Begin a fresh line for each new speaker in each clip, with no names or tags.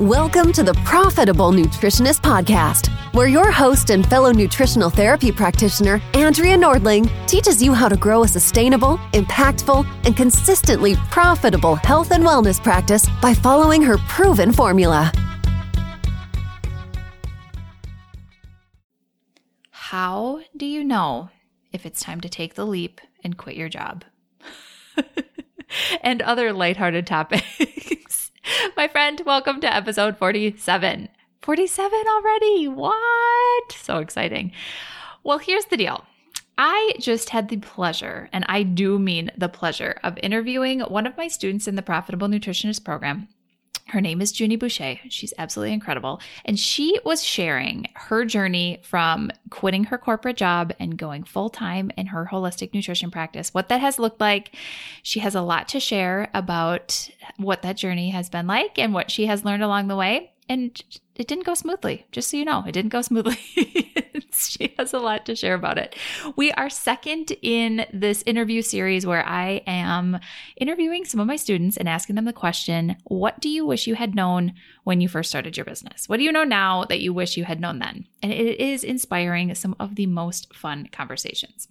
Welcome to the Profitable Nutritionist Podcast, where your host and fellow nutritional therapy practitioner, Andrea Nordling, teaches you how to grow a sustainable, impactful, and consistently profitable health and wellness practice by following her proven formula.
How do you know if it's time to take the leap and quit your job? and other lighthearted topics. My friend, welcome to episode 47. 47 already. What? So exciting. Well, here's the deal. I just had the pleasure, and I do mean the pleasure, of interviewing one of my students in the Profitable Nutritionist program her name is Juni Bucher. She's absolutely incredible. And she was sharing her journey from quitting her corporate job and going full time in her holistic nutrition practice, what that has looked like. She has a lot to share about what that journey has been like and what she has learned along the way. And it didn't go smoothly, just so you know, it didn't go smoothly. she has a lot to share about it. We are second in this interview series where I am interviewing some of my students and asking them the question What do you wish you had known when you first started your business? What do you know now that you wish you had known then? And it is inspiring some of the most fun conversations.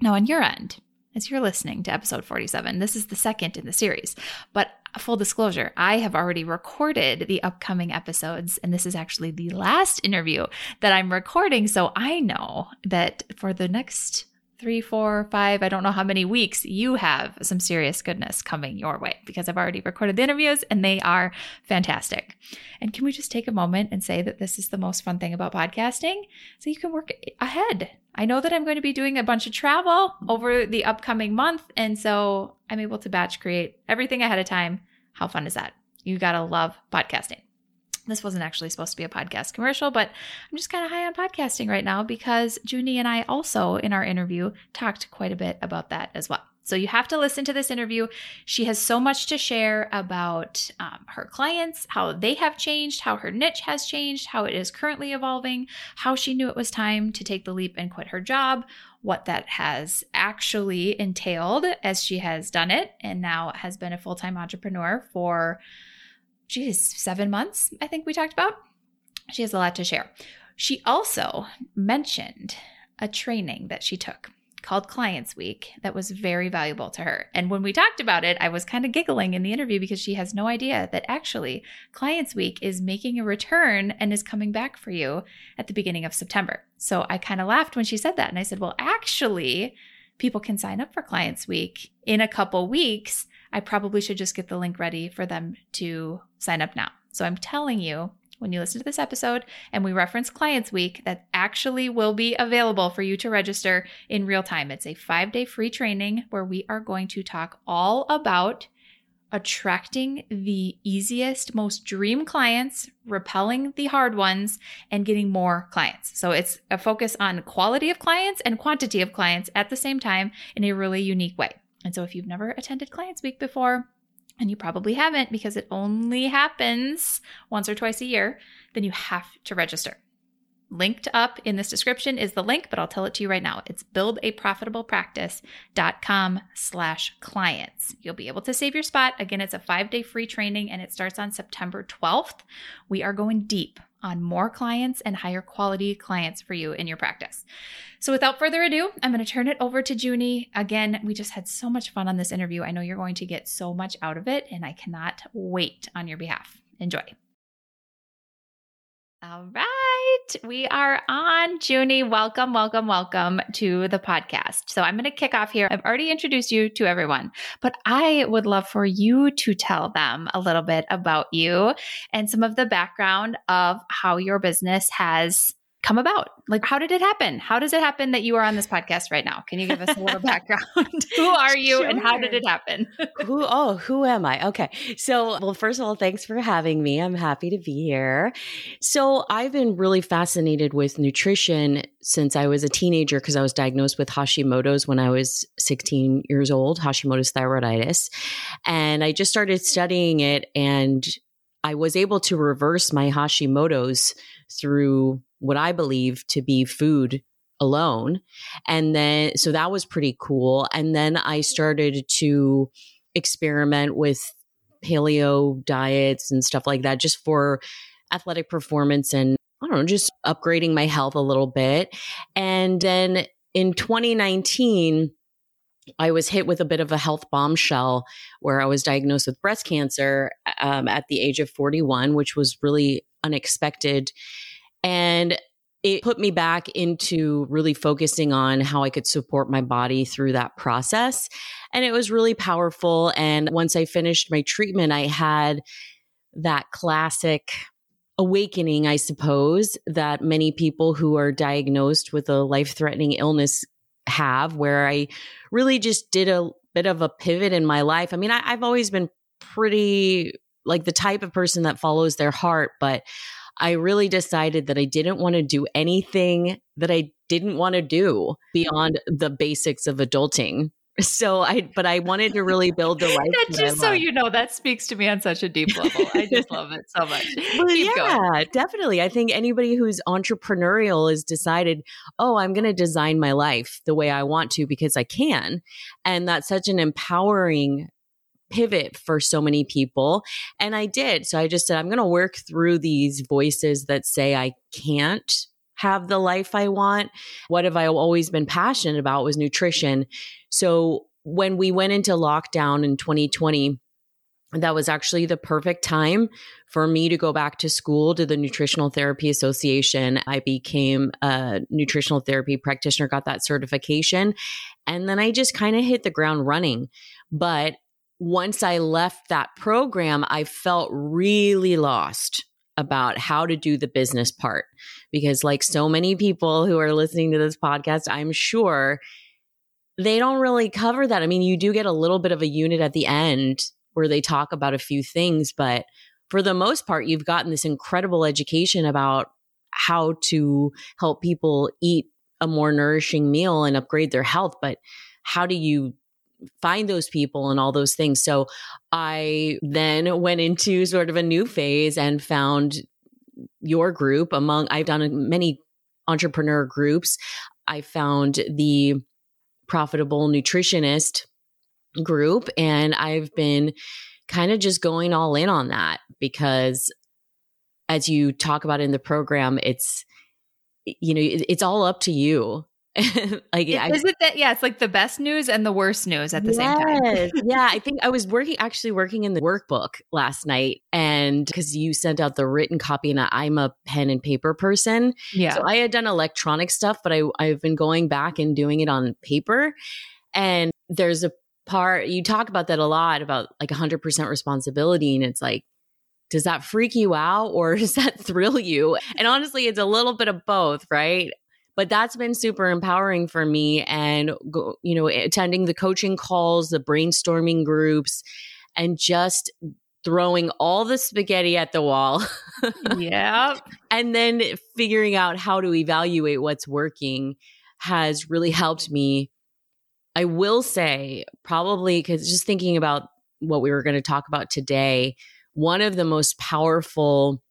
Now, on your end, as you're listening to episode 47. This is the second in the series. But full disclosure, I have already recorded the upcoming episodes, and this is actually the last interview that I'm recording. So I know that for the next three, four, five, I don't know how many weeks, you have some serious goodness coming your way because I've already recorded the interviews and they are fantastic. And can we just take a moment and say that this is the most fun thing about podcasting? So you can work ahead. I know that I'm going to be doing a bunch of travel mm-hmm. over the upcoming month. And so I'm able to batch create everything ahead of time. How fun is that? You got to love podcasting. This wasn't actually supposed to be a podcast commercial, but I'm just kind of high on podcasting right now because Juni and I also, in our interview, talked quite a bit about that as well. So you have to listen to this interview. She has so much to share about um, her clients, how they have changed, how her niche has changed, how it is currently evolving, how she knew it was time to take the leap and quit her job, what that has actually entailed as she has done it and now has been a full time entrepreneur for geez, seven months, I think we talked about. She has a lot to share. She also mentioned a training that she took called Clients Week that was very valuable to her. And when we talked about it, I was kind of giggling in the interview because she has no idea that actually Clients Week is making a return and is coming back for you at the beginning of September. So I kind of laughed when she said that. And I said, well, actually, people can sign up for Clients Week in a couple weeks I probably should just get the link ready for them to sign up now. So I'm telling you, when you listen to this episode and we reference Clients Week, that actually will be available for you to register in real time. It's a five day free training where we are going to talk all about attracting the easiest, most dream clients, repelling the hard ones, and getting more clients. So it's a focus on quality of clients and quantity of clients at the same time in a really unique way. And so if you've never attended Clients Week before, and you probably haven't because it only happens once or twice a year, then you have to register. Linked up in this description is the link, but I'll tell it to you right now. It's buildaprofitablepractice.com slash clients. You'll be able to save your spot. Again, it's a five-day free training and it starts on September 12th. We are going deep on more clients and higher quality clients for you in your practice. So without further ado, I'm going to turn it over to Juni. Again, we just had so much fun on this interview. I know you're going to get so much out of it, and I cannot wait on your behalf. Enjoy. All right. We are on. Juni, welcome, welcome, welcome to the podcast. So I'm going to kick off here. I've already introduced you to everyone, but I would love for you to tell them a little bit about you and some of the background of how your business has come about? Like, how did it happen? How does it happen that you are on this podcast right now? Can you give us a little background? who are you sure. and how did it happen?
who, oh, who am I? Okay. So, well, first of all, thanks for having me. I'm happy to be here. So, I've been really fascinated with nutrition since I was a teenager because I was diagnosed with Hashimoto's when I was 16 years old, Hashimoto's thyroiditis. And I just started studying it and I was able to reverse my Hashimoto's through what I believe to be food alone. And then, so that was pretty cool. And then I started to experiment with paleo diets and stuff like that just for athletic performance and I don't know, just upgrading my health a little bit. And then in 2019, I was hit with a bit of a health bombshell where I was diagnosed with breast cancer um, at the age of 41, which was really unexpected. And it put me back into really focusing on how I could support my body through that process. And it was really powerful. And once I finished my treatment, I had that classic awakening, I suppose, that many people who are diagnosed with a life threatening illness have, where I really just did a bit of a pivot in my life. I mean, I, I've always been pretty like the type of person that follows their heart, but I really decided that I didn't want to do anything that I didn't want to do beyond the basics of adulting. So I, but I wanted to really build the life.
that just so you know, that speaks to me on such a deep level. I just love it so much.
Yeah,
going.
definitely. I think anybody who's entrepreneurial has decided, oh, I'm going to design my life the way I want to because I can, and that's such an empowering pivot for so many people. And I did. So I just said, I'm going to work through these voices that say I can't have the life I want. What have I always been passionate about was nutrition. So when we went into lockdown in 2020, that was actually the perfect time for me to go back to school to the Nutritional Therapy Association. I became a nutritional therapy practitioner, got that certification, and then I just kind of hit the ground running. But once I left that program, I felt really lost about how to do the business part. Because, like so many people who are listening to this podcast, I'm sure they don't really cover that. I mean, you do get a little bit of a unit at the end where they talk about a few things, but for the most part, you've gotten this incredible education about how to help people eat a more nourishing meal and upgrade their health. But how do you find those people and all those things? So I then went into sort of a new phase and found your group among, I've done many entrepreneur groups. I found the profitable nutritionist group. And I've been kind of just going all in on that because as you talk about in the program, it's, you know, it's all up to you.
like is, I, is it that yeah it's like the best news and the worst news at the yes, same time
yeah i think i was working actually working in the workbook last night and because you sent out the written copy and i'm a pen and paper person yeah so i had done electronic stuff but i i've been going back and doing it on paper and there's a part you talk about that a lot about like 100% responsibility and it's like does that freak you out or does that thrill you? And honestly, it's a little bit of both, right? But that's been super empowering for me and you know attending the coaching calls the brainstorming groups and just throwing all the spaghetti at the wall.
Yeah
and then figuring out how to evaluate what's working has really helped me. I will say probably because just thinking about what we were going to talk about today one of the most powerful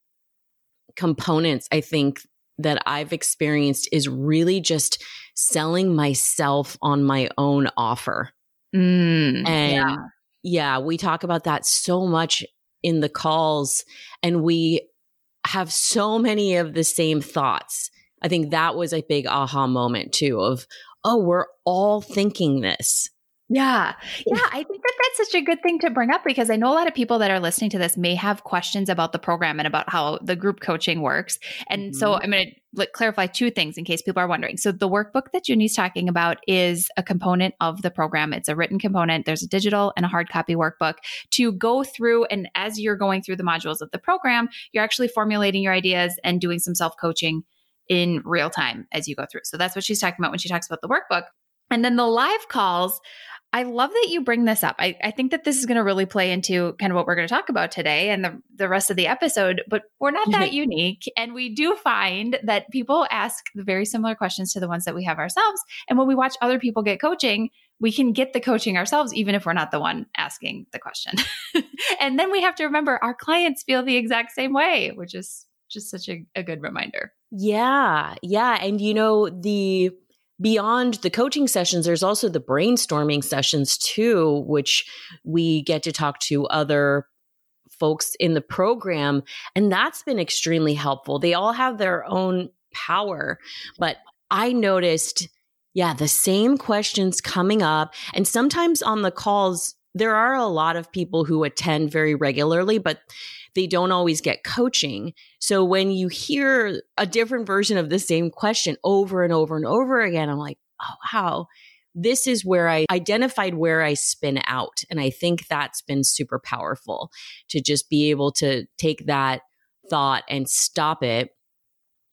components i think that I've experienced is really just selling myself on my own offer.
Mm,
and yeah. yeah, we talk about that so much in the calls, and we have so many of the same thoughts. I think that was a big aha moment too of, oh, we're all thinking this.
Yeah. Yeah. I think that that's such a good thing to bring up because I know a lot of people that are listening to this may have questions about the program and about how the group coaching works. And mm-hmm. so I'm going to clarify two things in case people are wondering. So the workbook that Juni's talking about is a component of the program. It's a written component. There's a digital and a hard copy workbook to go through. And as you're going through the modules of the program, you're actually formulating your ideas and doing some self coaching in real time as you go through. So that's what she's talking about when she talks about the workbook. And then the live calls I love that you bring this up. I, I think that this is going to really play into kind of what we're going to talk about today and the, the rest of the episode, but we're not that unique. And we do find that people ask very similar questions to the ones that we have ourselves. And when we watch other people get coaching, we can get the coaching ourselves, even if we're not the one asking the question. and then we have to remember our clients feel the exact same way, which is just such a, a good reminder.
Yeah. Yeah. And you know, the, beyond the coaching sessions, there's also the brainstorming sessions too, which we get to talk to other folks in the program. And that's been extremely helpful. They all have their own power, but I noticed, yeah, the same questions coming up. And sometimes on the calls, there are a lot of people who attend very regularly, but they don't always get coaching. So when you hear a different version of the same question over and over and over again, I'm like, oh, wow. This is where I identified where I spin out. And I think that's been super powerful to just be able to take that thought and stop it,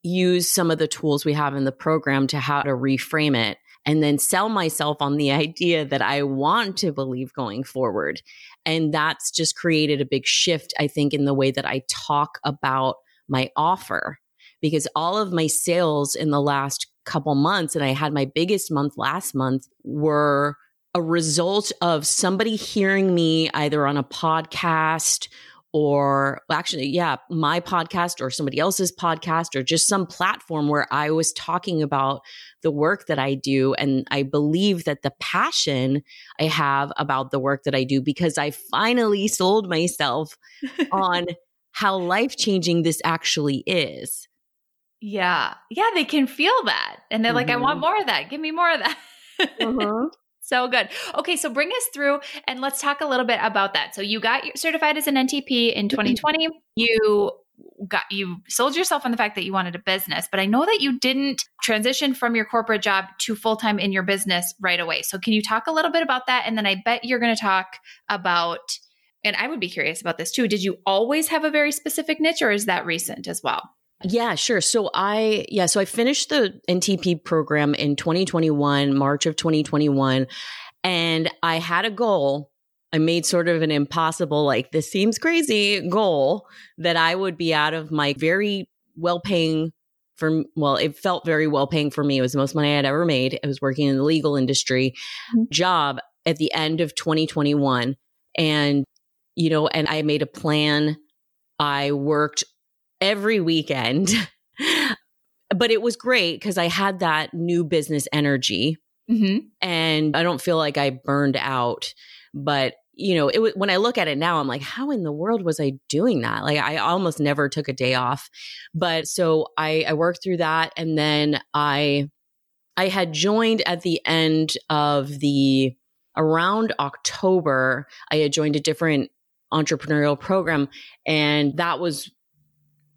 use some of the tools we have in the program to how to reframe it and then sell myself on the idea that I want to believe going forward. And that's just created a big shift, I think, in the way that I talk about my offer. Because all of my sales in the last couple months, and I had my biggest month last month, were a result of somebody hearing me either on a podcast or actually, yeah, my podcast or somebody else's podcast or just some platform where I was talking about the work that I do. And I believe that the passion I have about the work that I do because I finally sold myself on how life changing this actually is.
Yeah. Yeah. They can feel that. And they're mm-hmm. like, I want mm-hmm. more of that. Give me more of that. uh-huh. So good. Okay, so bring us through and let's talk a little bit about that. So you got certified as an NTP in mm-hmm. 2020. You got you sold yourself on the fact that you wanted a business, but I know that you didn't transition from your corporate job to full-time in your business right away. So can you talk a little bit about that and then I bet you're going to talk about and I would be curious about this too. Did you always have a very specific niche or is that recent as well?
Yeah, sure. So I, yeah, so I finished the NTP program in 2021, March of 2021, and I had a goal. I made sort of an impossible, like, this seems crazy goal that I would be out of my very well paying for well it felt very well paying for me it was the most money i'd ever made i was working in the legal industry mm-hmm. job at the end of 2021 and you know and i made a plan i worked every weekend. but it was great because I had that new business energy. Mm-hmm. And I don't feel like I burned out. But, you know, it was, when I look at it now, I'm like, how in the world was I doing that? Like, I almost never took a day off. But so I, I worked through that. And then I, I had joined at the end of the, around October, I had joined a different entrepreneurial program. And that was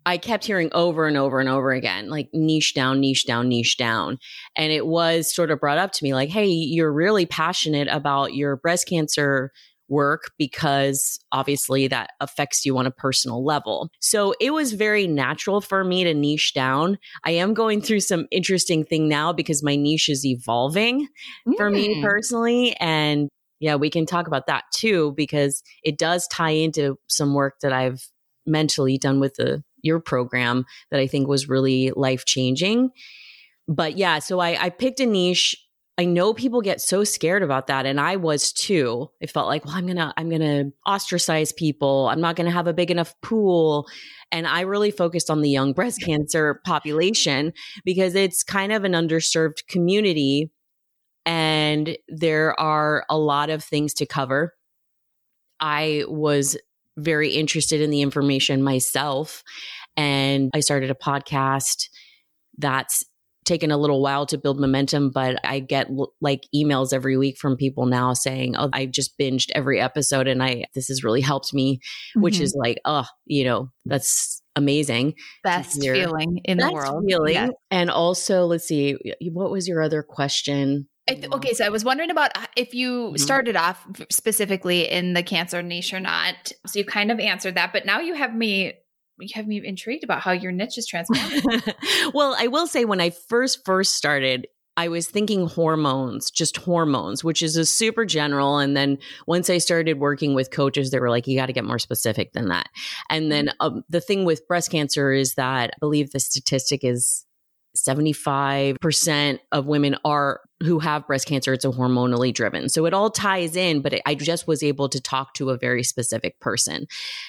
I kept hearing over and over and over again, like niche down, niche down, niche down. And it was sort of brought up to me like, hey, you're really passionate about your breast cancer work because obviously that affects you on a personal level. So it was very natural for me to niche down. I am going through some interesting thing now because my niche is evolving mm. for me mm. personally. And yeah, we can talk about that too because it does tie into some work that I've mentally done with the your program that I think was really life changing. But yeah, so I, I picked a niche. I know people get so scared about that. And I was too. I felt like, well, I'm to, I'm going to ostracize people. I'm not going to have a big enough pool. And I really focused on the young breast cancer population because it's kind of an underserved community. And there are a lot of things to cover. I was very interested in the information myself. And I started a podcast that's taken a little while to build momentum, but I get like emails every week from people now saying, "Oh, I just binged every episode and I this has really helped me," mm-hmm. which is like, "Oh, you know, that's amazing."
Best feeling in Best the world.
Feeling. Yes. And also, let's see, what was your other question?
Th- okay, so I was wondering about uh, if you mm-hmm. started off specifically in the cancer niche or not. So you kind of answered that, but now you have me you have me intrigued about how your niche is transforming.
well, I will say when I first first started, I was thinking hormones, just hormones, which is a super general. And then once I started working with coaches, they were like, you got to get more specific than that. And then mm-hmm. um, the thing with breast cancer is that I believe the statistic is 75% of women are who have breast cancer it's a hormonally driven so it all ties in but i just was able to talk to a very specific person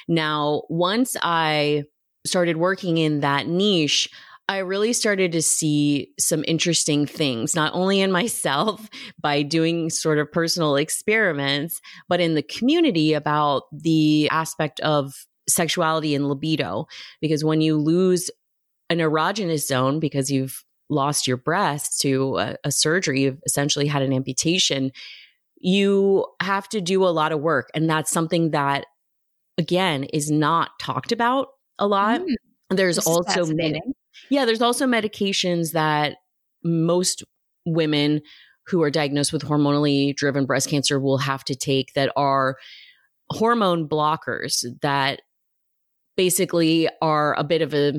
now once i started working in that niche I really started to see some interesting things, not only in myself by doing sort of personal experiments, but in the community about the aspect of sexuality and libido. Because when you lose an erogenous zone because you've lost your breast to a, a surgery, you've essentially had an amputation, you have to do a lot of work. And that's something that, again, is not talked about a lot. Mm, there's also, med- yeah, there's also medications that most women who are diagnosed with hormonally driven breast cancer will have to take that are hormone blockers that basically are a bit of a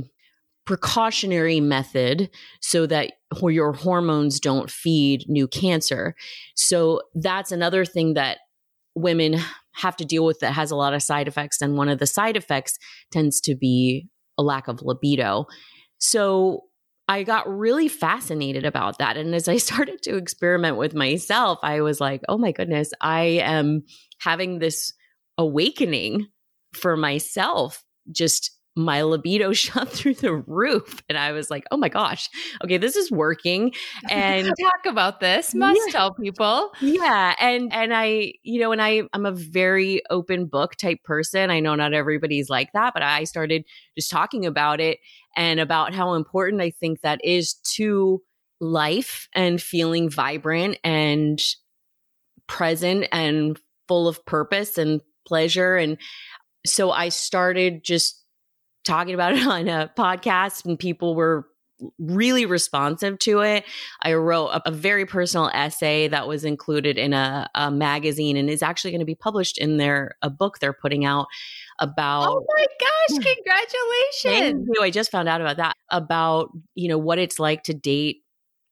precautionary method so that your hormones don't feed new cancer. So that's another thing that women have to deal with that has a lot of side effects. And one of the side effects tends to be a lack of libido. So I got really fascinated about that. And as I started to experiment with myself, I was like, oh my goodness, I am having this awakening for myself just my libido shot through the roof and i was like oh my gosh. Okay this is working. And
talk about this. Must yeah. tell people.
Yeah and and i you know and i i'm a very open book type person. I know not everybody's like that but i started just talking about it and about how important i think that is to life and feeling vibrant and present and full of purpose and pleasure and so i started just talking about it on a podcast and people were really responsive to it. I wrote a, a very personal essay that was included in a, a magazine and is actually going to be published in their a book they're putting out about
Oh my gosh, congratulations. you.
I just found out about that about, you know, what it's like to date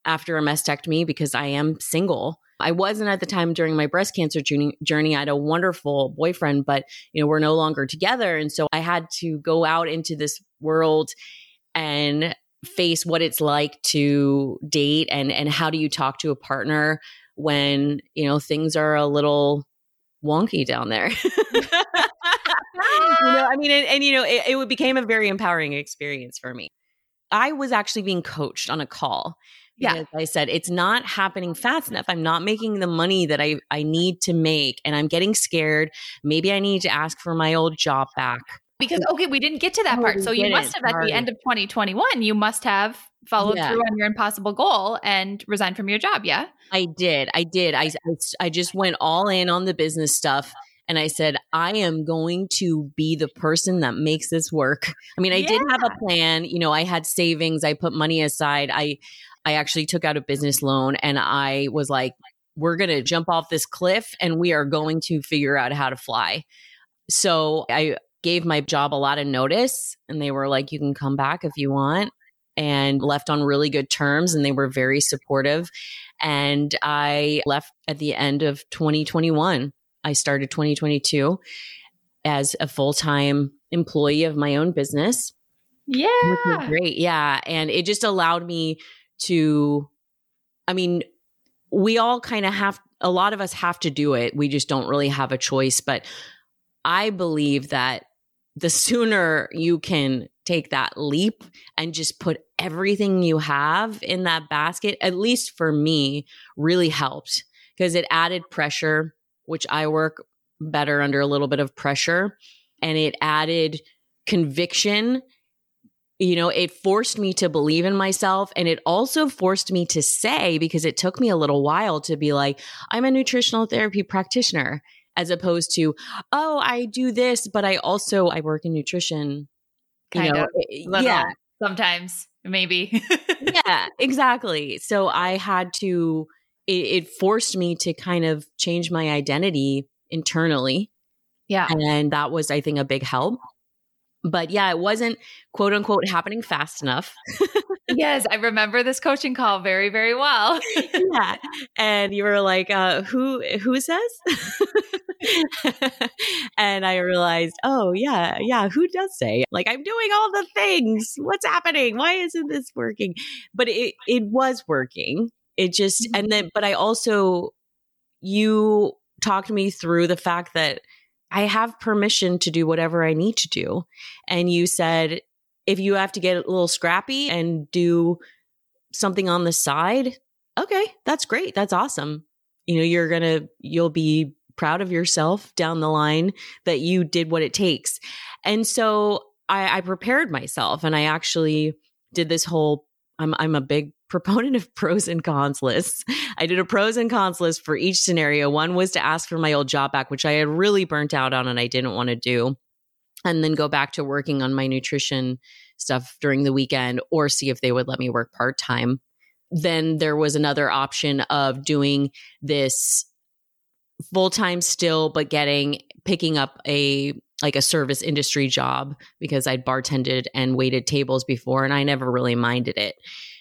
after a mastectomy because I am single I wasn't at the time during my breast cancer journey. I had a wonderful boyfriend, but you know, we're no longer together. And so I had to go out into this world and face what it's like to date and and how do you talk to a partner when, you know, things are a little wonky down there. you know, I mean, and, and you know, it, it became a very empowering experience for me. I was actually being coached on a call yeah. I said, it's not happening fast enough. I'm not making the money that I, I need to make and I'm getting scared. Maybe I need to ask for my old job back.
Because, okay, we didn't get to that oh, part. So you must have, at the end of 2021, you must have followed yeah. through on your impossible goal and resigned from your job. Yeah.
I did. I did. I, I, I just went all in on the business stuff. And I said, I am going to be the person that makes this work. I mean, I yeah. did have a plan. You know, I had savings. I put money aside. I, I actually took out a business loan and I was like, we're going to jump off this cliff and we are going to figure out how to fly. So I gave my job a lot of notice and they were like, you can come back if you want and left on really good terms and they were very supportive. And I left at the end of 2021. I started 2022 as a full time employee of my own business.
Yeah.
great. Yeah. And it just allowed me to, I mean, we all kind of have, a lot of us have to do it. We just don't really have a choice. But I believe that the sooner you can take that leap and just put everything you have in that basket, at least for me, really helped because it added pressure, which I work better under a little bit of pressure. And it added conviction you know, it forced me to believe in myself. And it also forced me to say, because it took me a little while to be like, I'm a nutritional therapy practitioner, as opposed to, oh, I do this, but I also, I work in nutrition.
Kind you know, of. yeah. Sometimes, maybe.
yeah, exactly. So I had to, it, it forced me to kind of change my identity internally.
Yeah.
And that was, I think, a big help but yeah, it wasn't quote unquote happening fast enough.
yes, I remember this coaching call very, very well.
yeah. And you were like, uh, who who says? and I realized, oh yeah, yeah, who does say? Like I'm doing all the things. What's happening? Why isn't this working? But it it was working. It just and mm-hmm. then but I also you talked me through the fact that I have permission to do whatever I need to do. And you said, if you have to get a little scrappy and do something on the side, okay, that's great. That's awesome. You know, you're going to, you'll be proud of yourself down the line that you did what it takes. And so I, I prepared myself and I actually did this whole, I'm, I'm a big proponent of pros and cons lists. I did a pros and cons list for each scenario. One was to ask for my old job back, which I had really burnt out on and I didn't want to do. And then go back to working on my nutrition stuff during the weekend or see if they would let me work part time. Then there was another option of doing this full time still, but getting picking up a like a service industry job because I'd bartended and waited tables before and I never really minded it.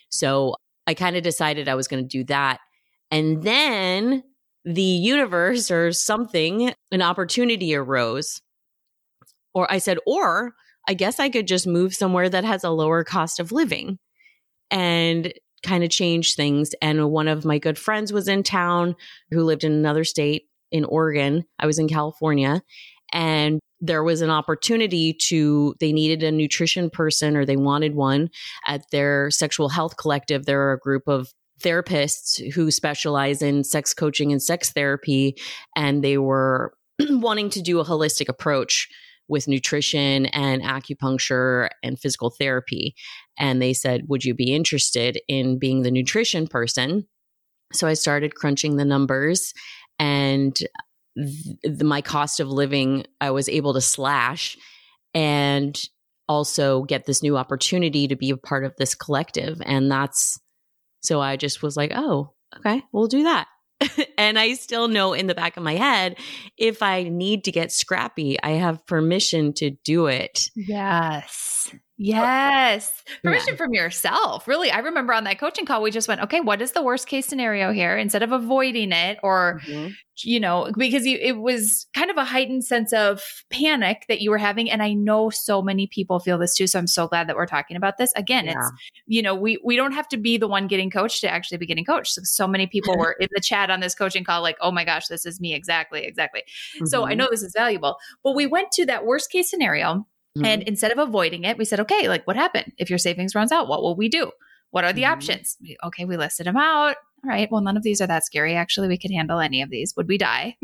So I kind of decided I was going to do that. And then the universe or something, an opportunity arose. Or I said, or I guess I could just move somewhere that has a lower cost of living and kind of change things. And one of my good friends was in town who lived in another state in Oregon. I was in California and there was an opportunity to they needed a nutrition person or they wanted one at their sexual health collective. There are a group of therapists who specialize in sex coaching and sex therapy and they were wanting to do a holistic approach with nutrition and acupuncture and physical therapy. And they said would you be interested in being the nutrition person? So i started crunching the numbers and th- my cost of living I was able to slash and also get this new opportunity to be a part of this collective and that's so I just was like, "Oh, okay, we'll do that." and I still know in the back of my head if I need to get scrappy, I have permission to do it.
Yes. Yes. Permission yeah. from yourself. Really. I remember on that coaching call, we just went, okay, what is the worst case scenario here? Instead of avoiding it or, mm-hmm. you know, because you, it was kind of a heightened sense of panic that you were having. And I know so many people feel this too. So I'm so glad that we're talking about this. Again, yeah. it's, you know, we, we don't have to be the one getting coached to actually be getting coached. So, so many people were in the chat on this coaching call, like, oh my gosh, this is me. Exactly. Exactly. Mm-hmm. So I mm-hmm. know this is valuable. But we went to that worst case scenario Mm-hmm. And instead of avoiding it, we said, okay, like what happened? If your savings runs out, what will we do? What are the mm-hmm. options? We, okay, we listed them out. All right. Well, none of these are that scary. Actually, we could handle any of these. Would we die?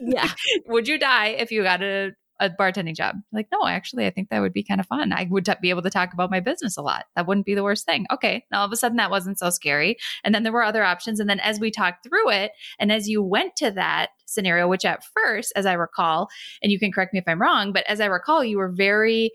yeah.
Would you die if you got a a bartending job. Like, no, actually, I think that would be kind of fun. I would t- be able to talk about my business a lot. That wouldn't be the worst thing. Okay. Now all of a sudden that wasn't so scary. And then there were other options. And then as we talked through it, and as you went to that scenario, which at first, as I recall, and you can correct me if I'm wrong, but as I recall, you were very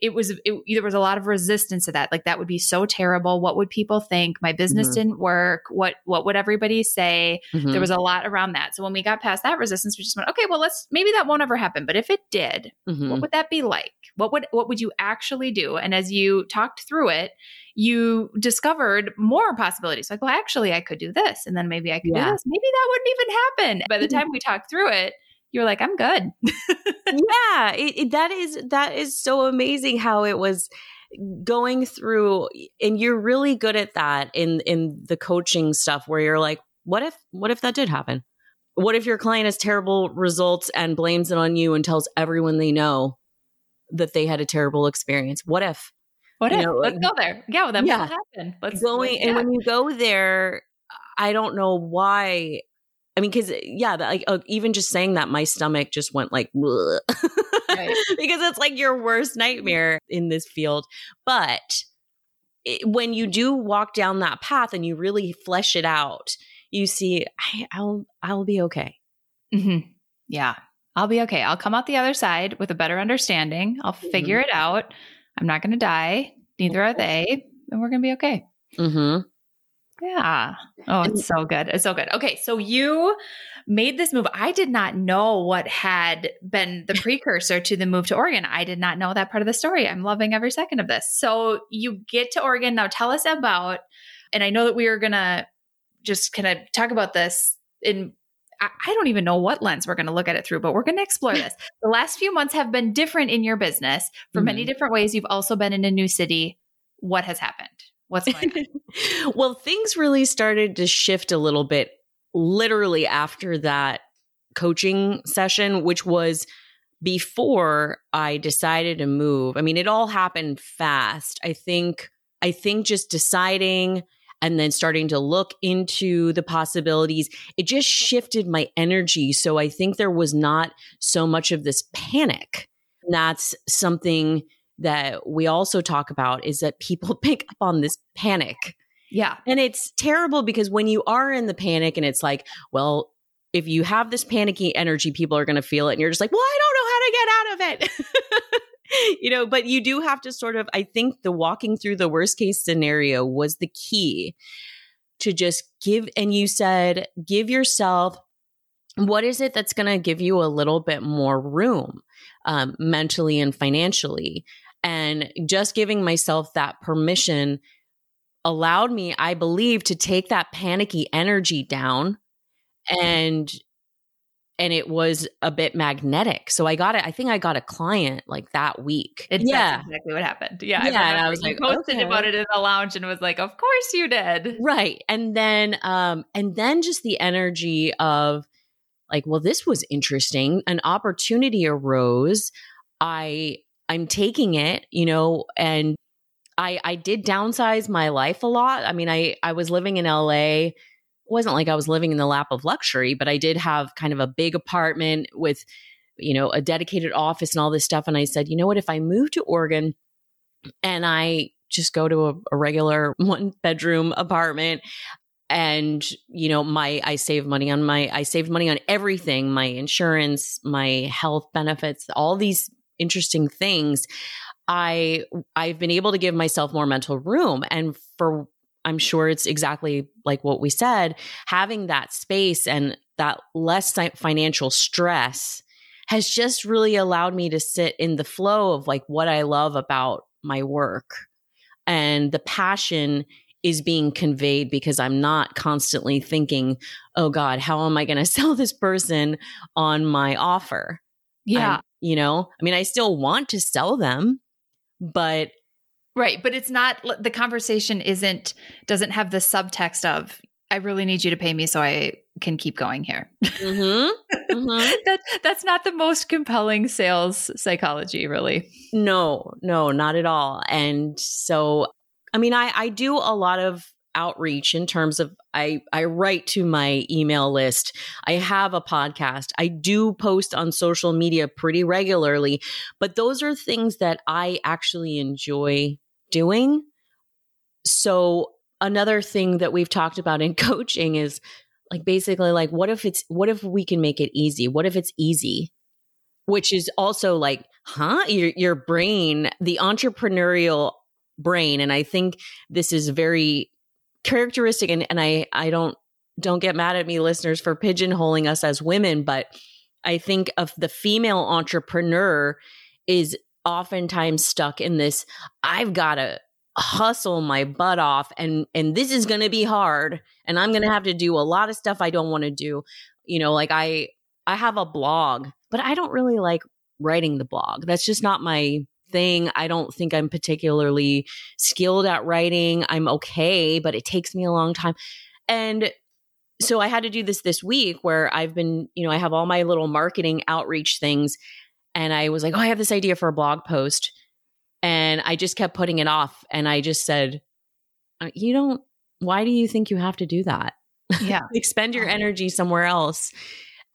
it was it, there was a lot of resistance to that. Like that would be so terrible. What would people think? My business mm-hmm. didn't work. What what would everybody say? Mm-hmm. there was a lot around that. So when we got past that resistance we just went okay well let's maybe that won't ever happen. But if it did mm-hmm. what would that be like? What would what would you actually do? And as you talked through it you discovered more possibilities. Like well actually i could do this and then maybe i could yeah. do this. Maybe that wouldn't even happen. By the mm-hmm. time we talked through it you're like, I'm good.
yeah, it, it, that is that is so amazing how it was going through, and you're really good at that in in the coaching stuff where you're like, what if what if that did happen? What if your client has terrible results and blames it on you and tells everyone they know that they had a terrible experience? What if?
What you if? Know, let's go there. Yeah, well, that yeah. happen. Let's
going let's, yeah. and when you go there, I don't know why I mean, because yeah, like uh, even just saying that, my stomach just went like right. because it's like your worst nightmare in this field. But it, when you do walk down that path and you really flesh it out, you see, I, will I'll be okay.
Mm-hmm. Yeah, I'll be okay. I'll come out the other side with a better understanding. I'll mm-hmm. figure it out. I'm not going to die. Neither are they, and we're going to be okay.
Mm-hmm.
Yeah. Oh, it's so good. It's so good. Okay. So you made this move. I did not know what had been the precursor to the move to Oregon. I did not know that part of the story. I'm loving every second of this. So you get to Oregon. Now tell us about, and I know that we are going to just kind of talk about this in I don't even know what lens we're going to look at it through, but we're going to explore this. the last few months have been different in your business for mm-hmm. many different ways. You've also been in a new city. What has happened? What's going
on? well, things really started to shift a little bit literally after that coaching session, which was before I decided to move, I mean, it all happened fast. I think, I think just deciding and then starting to look into the possibilities, it just shifted my energy. So I think there was not so much of this panic. That's something that we also talk about is that people pick up on this panic.
Yeah.
And it's terrible because when you are in the panic and it's like, well, if you have this panicky energy, people are going to feel it. And you're just like, well, I don't know how to get out of it. you know, but you do have to sort of, I think the walking through the worst case scenario was the key to just give. And you said, give yourself what is it that's going to give you a little bit more room um, mentally and financially? And just giving myself that permission allowed me, I believe, to take that panicky energy down and and it was a bit magnetic. So I got it. I think I got a client like that week.
It, yeah, exactly what happened. Yeah,
yeah. I and I was like,
posted okay. about it in the lounge and was like, of course you did.
Right, and then, um, and then just the energy of like, well, this was interesting. An opportunity arose. I I'm taking it, you know, and I I did downsize my life a lot. I mean, I I was living in LA wasn't like I was living in the lap of luxury, but I did have kind of a big apartment with, you know, a dedicated office and all this stuff. And I said, you know what, if I move to Oregon and I just go to a, a regular one bedroom apartment and you know my i save money on my i saved money on everything my insurance my health benefits all these interesting things i i've been able to give myself more mental room and for I'm sure it's exactly like what we said. Having that space and that less financial stress has just really allowed me to sit in the flow of like what I love about my work. And the passion is being conveyed because I'm not constantly thinking, oh God, how am I going to sell this person on my offer?
Yeah.
I'm, you know, I mean, I still want to sell them, but
Right, but it's not the conversation isn't doesn't have the subtext of I really need you to pay me so I can keep going here. Mm-hmm. Mm-hmm. that that's not the most compelling sales psychology, really.
No, no, not at all. And so, I mean, I I do a lot of outreach in terms of I I write to my email list. I have a podcast. I do post on social media pretty regularly, but those are things that I actually enjoy doing. So another thing that we've talked about in coaching is like basically like what if it's what if we can make it easy? What if it's easy? Which is also like, huh? Your your brain, the entrepreneurial brain and I think this is very characteristic and, and I I don't don't get mad at me listeners for pigeonholing us as women, but I think of the female entrepreneur is oftentimes stuck in this I've got to hustle my butt off and and this is going to be hard and I'm going to have to do a lot of stuff I don't want to do. You know, like I I have a blog, but I don't really like writing the blog. That's just not my thing. I don't think I'm particularly skilled at writing. I'm okay, but it takes me a long time. And so I had to do this this week where I've been, you know, I have all my little marketing outreach things and I was like, "Oh, I have this idea for a blog post." And I just kept putting it off and I just said, uh, "You don't why do you think you have to do that?"
Yeah.
Expend your energy somewhere else.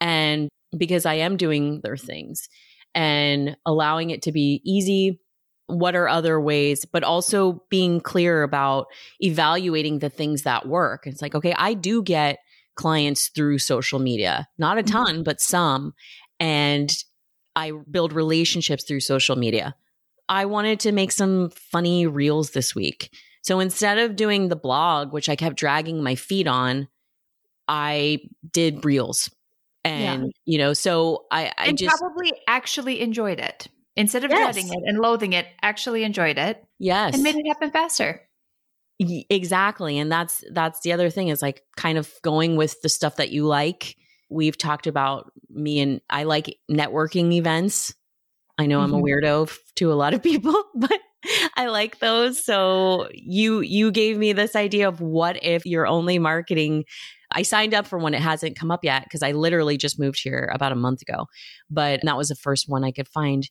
And because I am doing their things and allowing it to be easy, what are other ways, but also being clear about evaluating the things that work. It's like, okay, I do get clients through social media, not a mm-hmm. ton, but some. And I build relationships through social media. I wanted to make some funny reels this week. So instead of doing the blog, which I kept dragging my feet on, I did reels. And, yeah. you know, so I, I
and
just
probably actually enjoyed it. Instead of yes. dreading it and loathing it, actually enjoyed it.
Yes.
And made it happen faster.
Exactly. And that's that's the other thing is like kind of going with the stuff that you like We've talked about me and I like networking events. I know mm-hmm. I'm a mm-hmm. weirdo to a lot of people, but I like those. So you you gave me this idea of what if you're only marketing I signed up for one. It hasn't come up yet because I literally just moved here about a month ago. But that was the first one I could find.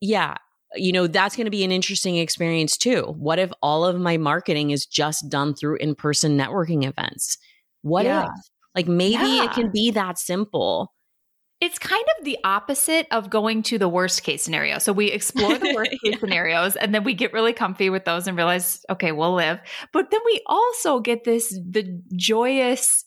Yeah, you know, that's going to be an interesting experience too. What if all of my marketing is just done through in person networking events? What yeah. if? Like maybe yeah. it can be that simple.
It's kind of the opposite of going to the worst case scenario. So we explore the worst case scenarios and then we get really comfy with those and realize, okay, we'll live. But then we also get this the joyous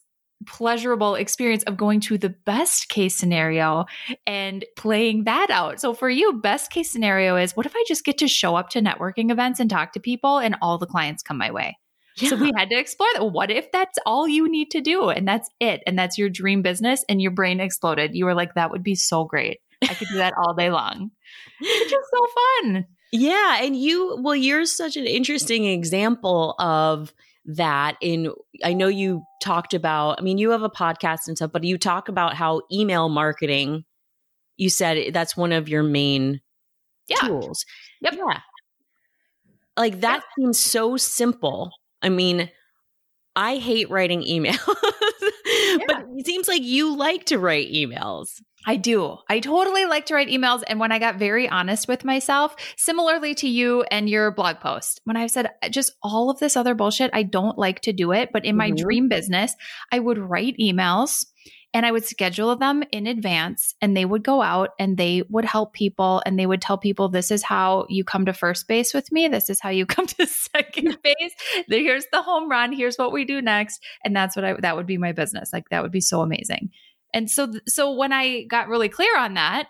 pleasurable experience of going to the best case scenario and playing that out. So for you, best case scenario is what if I just get to show up to networking events and talk to people and all the clients come my way? Yeah. So we had to explore that. What if that's all you need to do and that's it? And that's your dream business and your brain exploded. You were like, that would be so great. I could do that all day long. It's just so fun.
Yeah. And you, well, you're such an interesting example of that in I know you talked about I mean you have a podcast and stuff but you talk about how email marketing you said that's one of your main yeah. tools.
Yep.
Yeah. Like that yeah. seems so simple I mean, I hate writing emails, yeah. but it seems like you like to write emails.
I do. I totally like to write emails. And when I got very honest with myself, similarly to you and your blog post, when I said just all of this other bullshit, I don't like to do it. But in my mm-hmm. dream business, I would write emails and I would schedule them in advance and they would go out and they would help people and they would tell people this is how you come to first base with me. This is how you come to second base. Here's the home run. Here's what we do next. And that's what I, that would be my business. Like that would be so amazing. And so, so when I got really clear on that,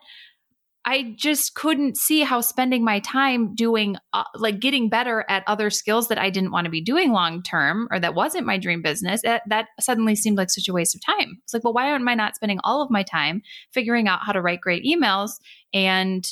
I just couldn't see how spending my time doing uh, like getting better at other skills that I didn't want to be doing long term or that wasn't my dream business that, that suddenly seemed like such a waste of time. It's like, well, why am I not spending all of my time figuring out how to write great emails and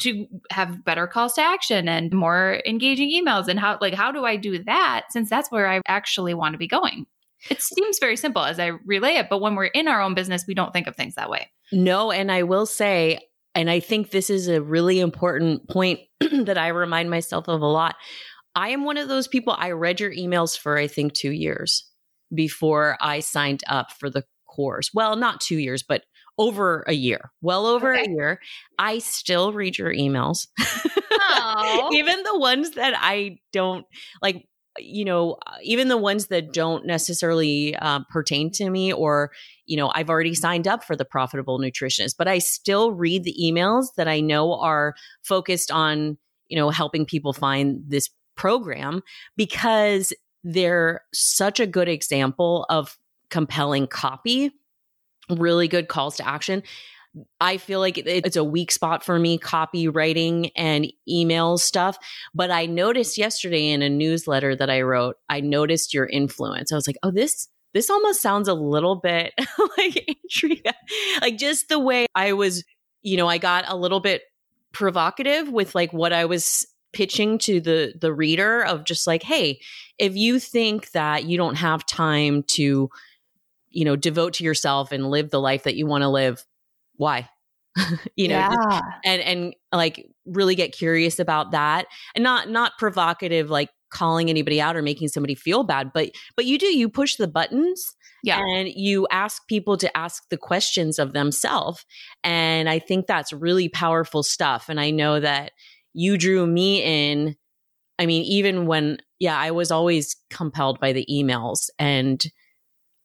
to have better calls to action and more engaging emails and how like how do I do that since that's where I actually want to be going. It seems very simple as I relay it, but when we're in our own business, we don't think of things that way.
No, and I will say and I think this is a really important point that I remind myself of a lot. I am one of those people, I read your emails for, I think, two years before I signed up for the course. Well, not two years, but over a year, well over okay. a year. I still read your emails, even the ones that I don't like you know, uh, even the ones that don't necessarily uh, pertain to me, or, you know, I've already signed up for the profitable nutritionist, but I still read the emails that I know are focused on, you know, helping people find this program because they're such a good example of compelling copy, really good calls to action. I feel like it's a weak spot for me, copywriting and email stuff. But I noticed yesterday in a newsletter that I wrote, I noticed your influence. I was like, oh, this this almost sounds a little bit like Andrea. Like just the way I was, you know, I got a little bit provocative with like what I was pitching to the the reader of just like, hey, if you think that you don't have time to you know devote to yourself and live the life that you want to live why? you know, yeah. and and like really get curious about that and not not provocative like calling anybody out or making somebody feel bad, but but you do you push the buttons yeah. And you ask people to ask the questions of themselves. And I think that's really powerful stuff. And I know that you drew me in. I mean, even when, yeah, I was always compelled by the emails. And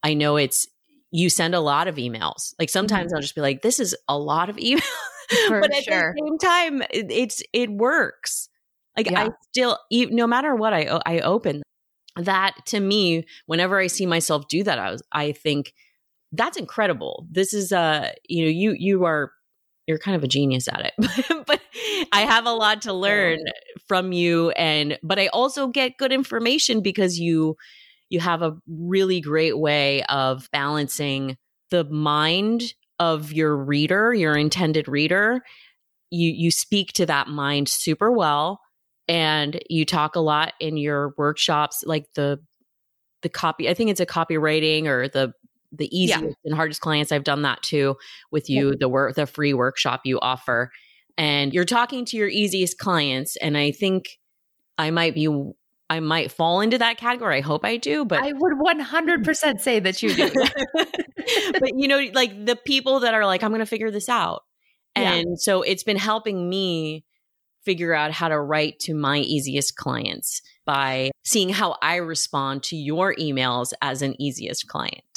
I know it's you send a lot of emails. Like sometimes mm-hmm. I'll just be like, this is a lot of email. but at sure. the same time, it, it's it works. Like yeah. I still, no matter what I I open, that to me, whenever I see myself do that, I was I think that's incredible. This is uh, you know, you you are you're kind of a genius at it, but I have a lot to learn from you, and but I also get good information because you you have a really great way of balancing the mind of your reader, your intended reader. You you speak to that mind super well and you talk a lot in your workshops like the the copy I think it's a copywriting or the the easiest yeah. and hardest clients I've done that too with you the work the free workshop you offer and you're talking to your easiest clients. And I think I might be I might fall into that category. I hope I do, but
I would 100% say that you do.
but you know, like the people that are like, I'm going to figure this out. And yeah. so it's been helping me figure out how to write to my easiest clients by seeing how I respond to your emails as an easiest client.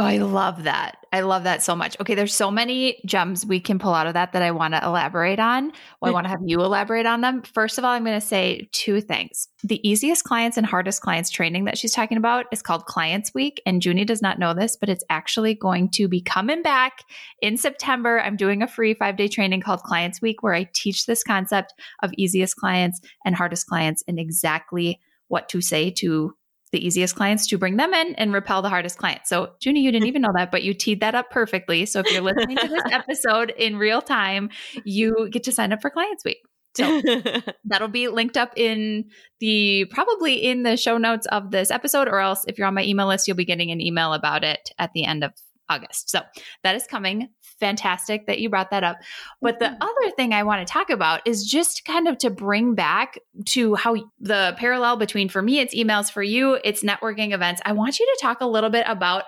Oh, I love that. I love that so much. Okay, there's so many gems we can pull out of that that I want to elaborate on. Well, I want to have you elaborate on them. First of all, I'm going to say two things. The easiest clients and hardest clients training that she's talking about is called Clients Week. And Juni does not know this, but it's actually going to be coming back in September. I'm doing a free five day training called Clients Week where I teach this concept of easiest clients and hardest clients and exactly what to say to the easiest clients to bring them in and repel the hardest clients. So, Juni, you didn't even know that, but you teed that up perfectly. So, if you're listening to this episode in real time, you get to sign up for Clients Week. So that'll be linked up in the probably in the show notes of this episode, or else if you're on my email list, you'll be getting an email about it at the end of August. So that is coming. Fantastic that you brought that up. But the mm-hmm. other thing I want to talk about is just kind of to bring back to how the parallel between for me, it's emails, for you, it's networking events. I want you to talk a little bit about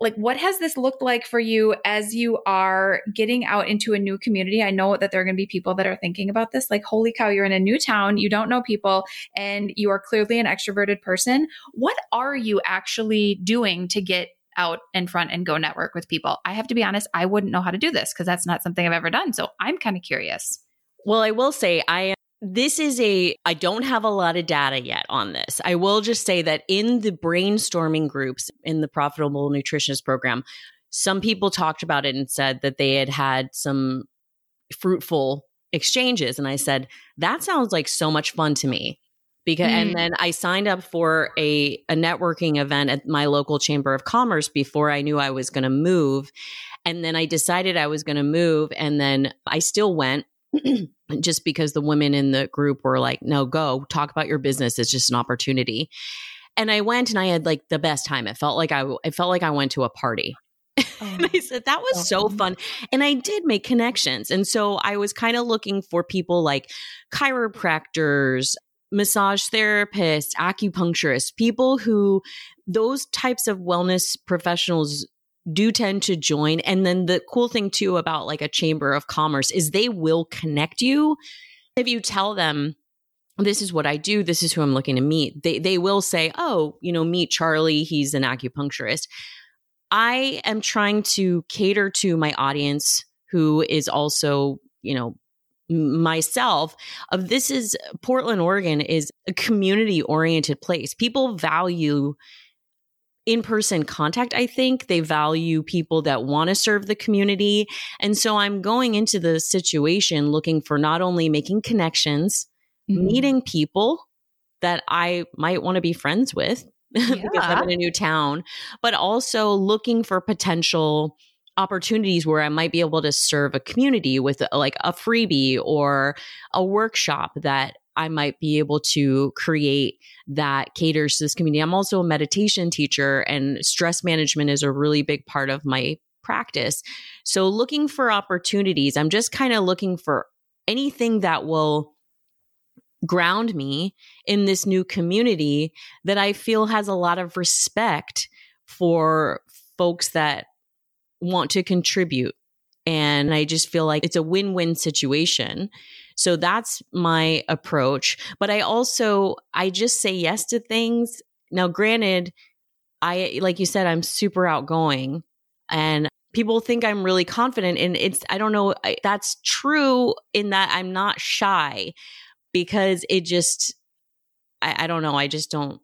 like what has this looked like for you as you are getting out into a new community i know that there are going to be people that are thinking about this like holy cow you're in a new town you don't know people and you are clearly an extroverted person what are you actually doing to get out in front and go network with people. I have to be honest, I wouldn't know how to do this because that's not something I've ever done. So I'm kind of curious.
Well, I will say I am this is a I don't have a lot of data yet on this. I will just say that in the brainstorming groups in the profitable nutritionist program, some people talked about it and said that they had had some fruitful exchanges and I said that sounds like so much fun to me because mm. and then I signed up for a a networking event at my local chamber of commerce before I knew I was going to move. And then I decided I was going to move and then I still went just because the women in the group were like no go. Talk about your business. It's just an opportunity. And I went and I had like the best time. It felt like I it felt like I went to a party. Oh, and I said, that was so fun. And I did make connections. And so I was kind of looking for people like chiropractors, massage therapists, acupuncturists, people who those types of wellness professionals do tend to join. And then the cool thing too about like a chamber of commerce is they will connect you if you tell them this is what I do, this is who I'm looking to meet. They they will say, "Oh, you know, meet Charlie, he's an acupuncturist." I am trying to cater to my audience who is also, you know, myself of this is Portland, Oregon is a community oriented place. People value in person contact, I think. They value people that want to serve the community. And so I'm going into the situation looking for not only making connections, mm-hmm. meeting people that I might want to be friends with yeah. because I'm in a new town, but also looking for potential opportunities where I might be able to serve a community with uh, like a freebie or a workshop that I might be able to create that caters to this community. I'm also a meditation teacher, and stress management is a really big part of my practice. So, looking for opportunities, I'm just kind of looking for anything that will ground me in this new community that I feel has a lot of respect for folks that want to contribute. And I just feel like it's a win win situation. So that's my approach. But I also, I just say yes to things. Now, granted, I, like you said, I'm super outgoing and people think I'm really confident. And it's, I don't know, I, that's true in that I'm not shy because it just, I, I don't know. I just don't,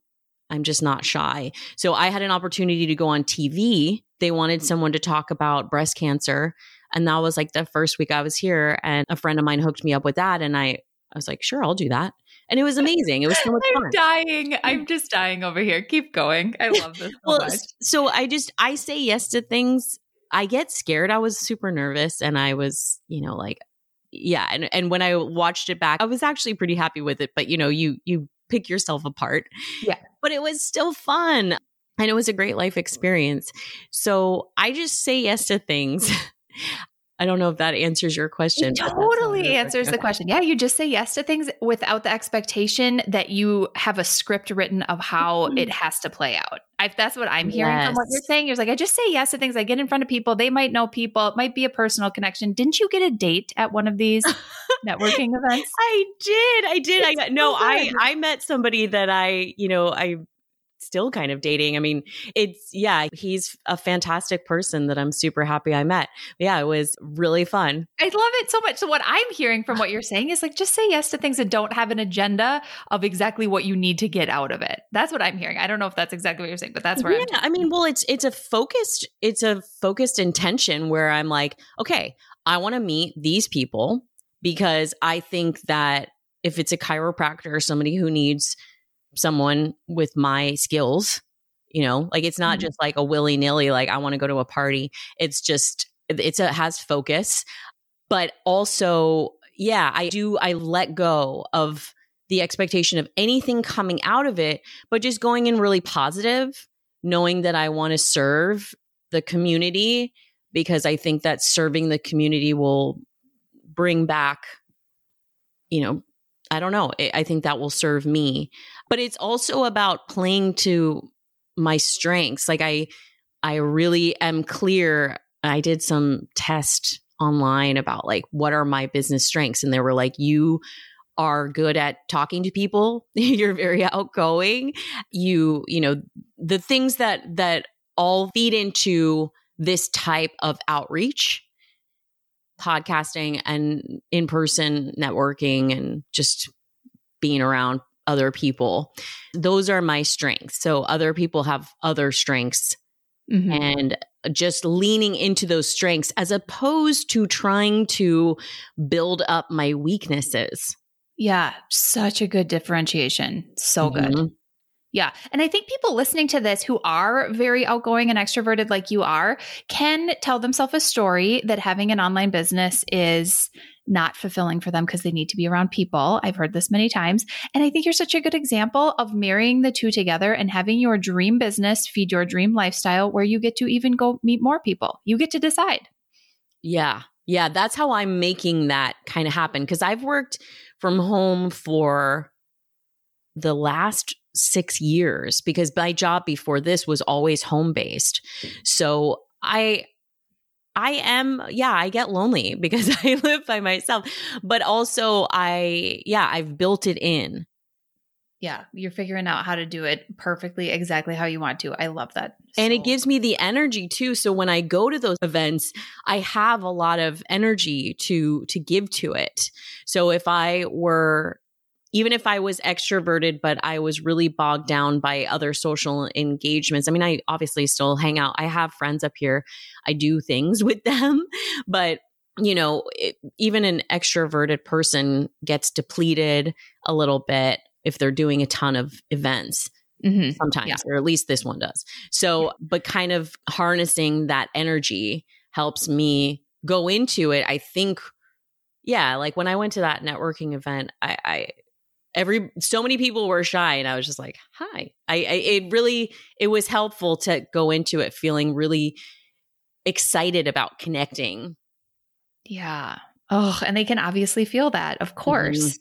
I'm just not shy. So I had an opportunity to go on TV they wanted mm. someone to talk about breast cancer. And that was like the first week I was here. And a friend of mine hooked me up with that. And I, I was like, sure, I'll do that. And it was amazing. It was so much
I'm
fun.
dying. I'm mm. just dying over here. Keep going. I love this so well, much.
So I just, I say yes to things. I get scared. I was super nervous and I was, you know, like, yeah. And, and when I watched it back, I was actually pretty happy with it. But, you know, you, you, pick yourself apart.
Yeah.
But it was still fun and it was a great life experience. So I just say yes to things. I don't know if that answers your question.
It totally answers the question. Yeah, you just say yes to things without the expectation that you have a script written of how it mm-hmm. has to play out. I, that's what I'm hearing yes. from what you're saying. You're like, I just say yes to things. I get in front of people. They might know people. It might be a personal connection. Didn't you get a date at one of these networking events?
I did. I did. I got no. I I met somebody that I you know I still kind of dating. I mean, it's, yeah, he's a fantastic person that I'm super happy I met. Yeah, it was really fun.
I love it so much. So, what I'm hearing from what you're saying is like, just say yes to things that don't have an agenda of exactly what you need to get out of it. That's what I'm hearing. I don't know if that's exactly what you're saying, but that's where
yeah, i mean, well, it's, it's a focused, it's a focused intention where I'm like, okay, I want to meet these people because I think that if it's a chiropractor or somebody who needs someone with my skills you know like it's not mm-hmm. just like a willy-nilly like i want to go to a party it's just it's a has focus but also yeah i do i let go of the expectation of anything coming out of it but just going in really positive knowing that i want to serve the community because i think that serving the community will bring back you know I don't know. I think that will serve me. But it's also about playing to my strengths. Like I I really am clear. I did some test online about like what are my business strengths and they were like you are good at talking to people you're very outgoing you you know the things that that all feed into this type of outreach podcasting and in person networking and just being around other people. Those are my strengths. So other people have other strengths. Mm-hmm. And just leaning into those strengths as opposed to trying to build up my weaknesses.
Yeah, such a good differentiation. So mm-hmm. good. Yeah. And I think people listening to this who are very outgoing and extroverted like you are can tell themselves a story that having an online business is not fulfilling for them because they need to be around people. I've heard this many times. And I think you're such a good example of marrying the two together and having your dream business feed your dream lifestyle where you get to even go meet more people. You get to decide.
Yeah. Yeah. That's how I'm making that kind of happen because I've worked from home for the last six years because my job before this was always home based. So I I am, yeah, I get lonely because I live by myself, but also I, yeah, I've built it in.
Yeah, you're figuring out how to do it perfectly, exactly how you want to. I love that.
So. And it gives me the energy too. So when I go to those events, I have a lot of energy to to give to it. So if I were even if I was extroverted, but I was really bogged down by other social engagements. I mean, I obviously still hang out. I have friends up here. I do things with them, but you know, it, even an extroverted person gets depleted a little bit if they're doing a ton of events. Mm-hmm. Sometimes, yeah. or at least this one does. So, but kind of harnessing that energy helps me go into it. I think yeah, like when I went to that networking event, I, I every so many people were shy and i was just like hi I, I, it really it was helpful to go into it feeling really excited about connecting
yeah oh and they can obviously feel that of course mm-hmm.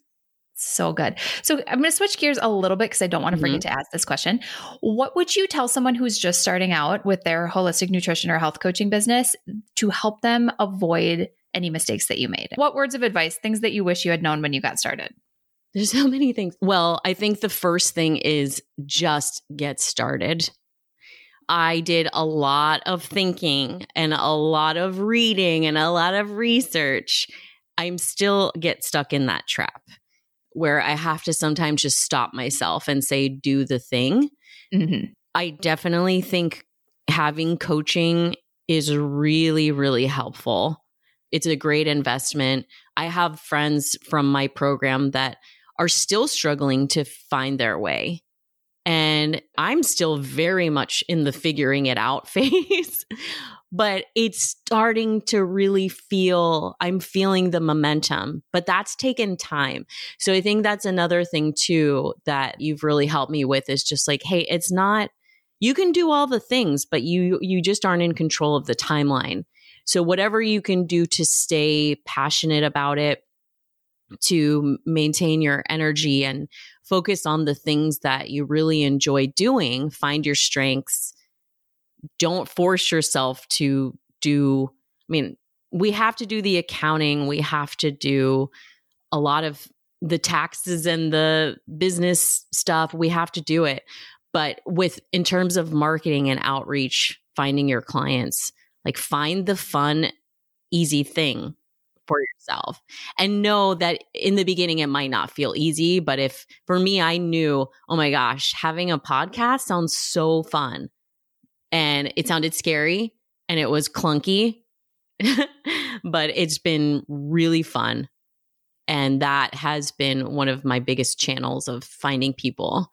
So good. So I'm going to switch gears a little bit because I don't want to forget mm-hmm. to ask this question. What would you tell someone who's just starting out with their holistic nutrition or health coaching business to help them avoid any mistakes that you made? What words of advice, things that you wish you had known when you got started?
There's so many things. Well, I think the first thing is just get started. I did a lot of thinking and a lot of reading and a lot of research. I'm still get stuck in that trap where I have to sometimes just stop myself and say, do the thing. Mm-hmm. I definitely think having coaching is really, really helpful. It's a great investment. I have friends from my program that are still struggling to find their way. And I'm still very much in the figuring it out phase, but it's starting to really feel, I'm feeling the momentum, but that's taken time. So I think that's another thing too that you've really helped me with is just like, hey, it's not, you can do all the things, but you, you just aren't in control of the timeline. So, whatever you can do to stay passionate about it, to maintain your energy and focus on the things that you really enjoy doing, find your strengths. Don't force yourself to do, I mean, we have to do the accounting, we have to do a lot of the taxes and the business stuff, we have to do it. But with in terms of marketing and outreach, finding your clients, like find the fun, easy thing for yourself and know that in the beginning it might not feel easy. But if for me, I knew, oh my gosh, having a podcast sounds so fun. And it sounded scary and it was clunky, but it's been really fun. And that has been one of my biggest channels of finding people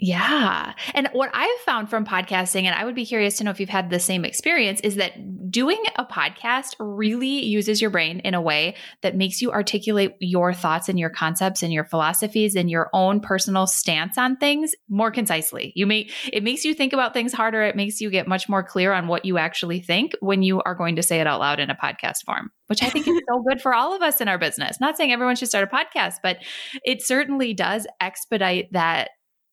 yeah. And what I've found from podcasting, and I would be curious to know if you've had the same experience, is that doing a podcast really uses your brain in a way that makes you articulate your thoughts and your concepts and your philosophies and your own personal stance on things more concisely. You may, it makes you think about things harder. It makes you get much more clear on what you actually think when you are going to say it out loud in a podcast form which I think is so good for all of us in our business. Not saying everyone should start a podcast, but it certainly does expedite that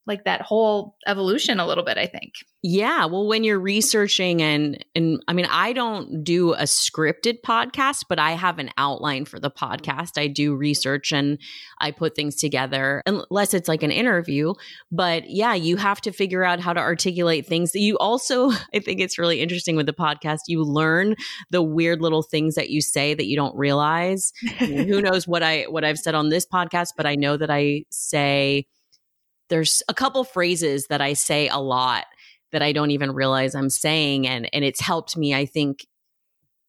like that whole evolution a little bit i think.
Yeah well when you're researching and and i mean i don't do a scripted podcast but i have an outline for the podcast. I do research and i put things together unless it's like an interview. But yeah you have to figure out how to articulate things. You also i think it's really interesting with the podcast you learn the weird little things that you say that you don't realize. Who knows what i what i've said on this podcast but i know that i say there's a couple phrases that I say a lot that I don't even realize I'm saying and and it's helped me I think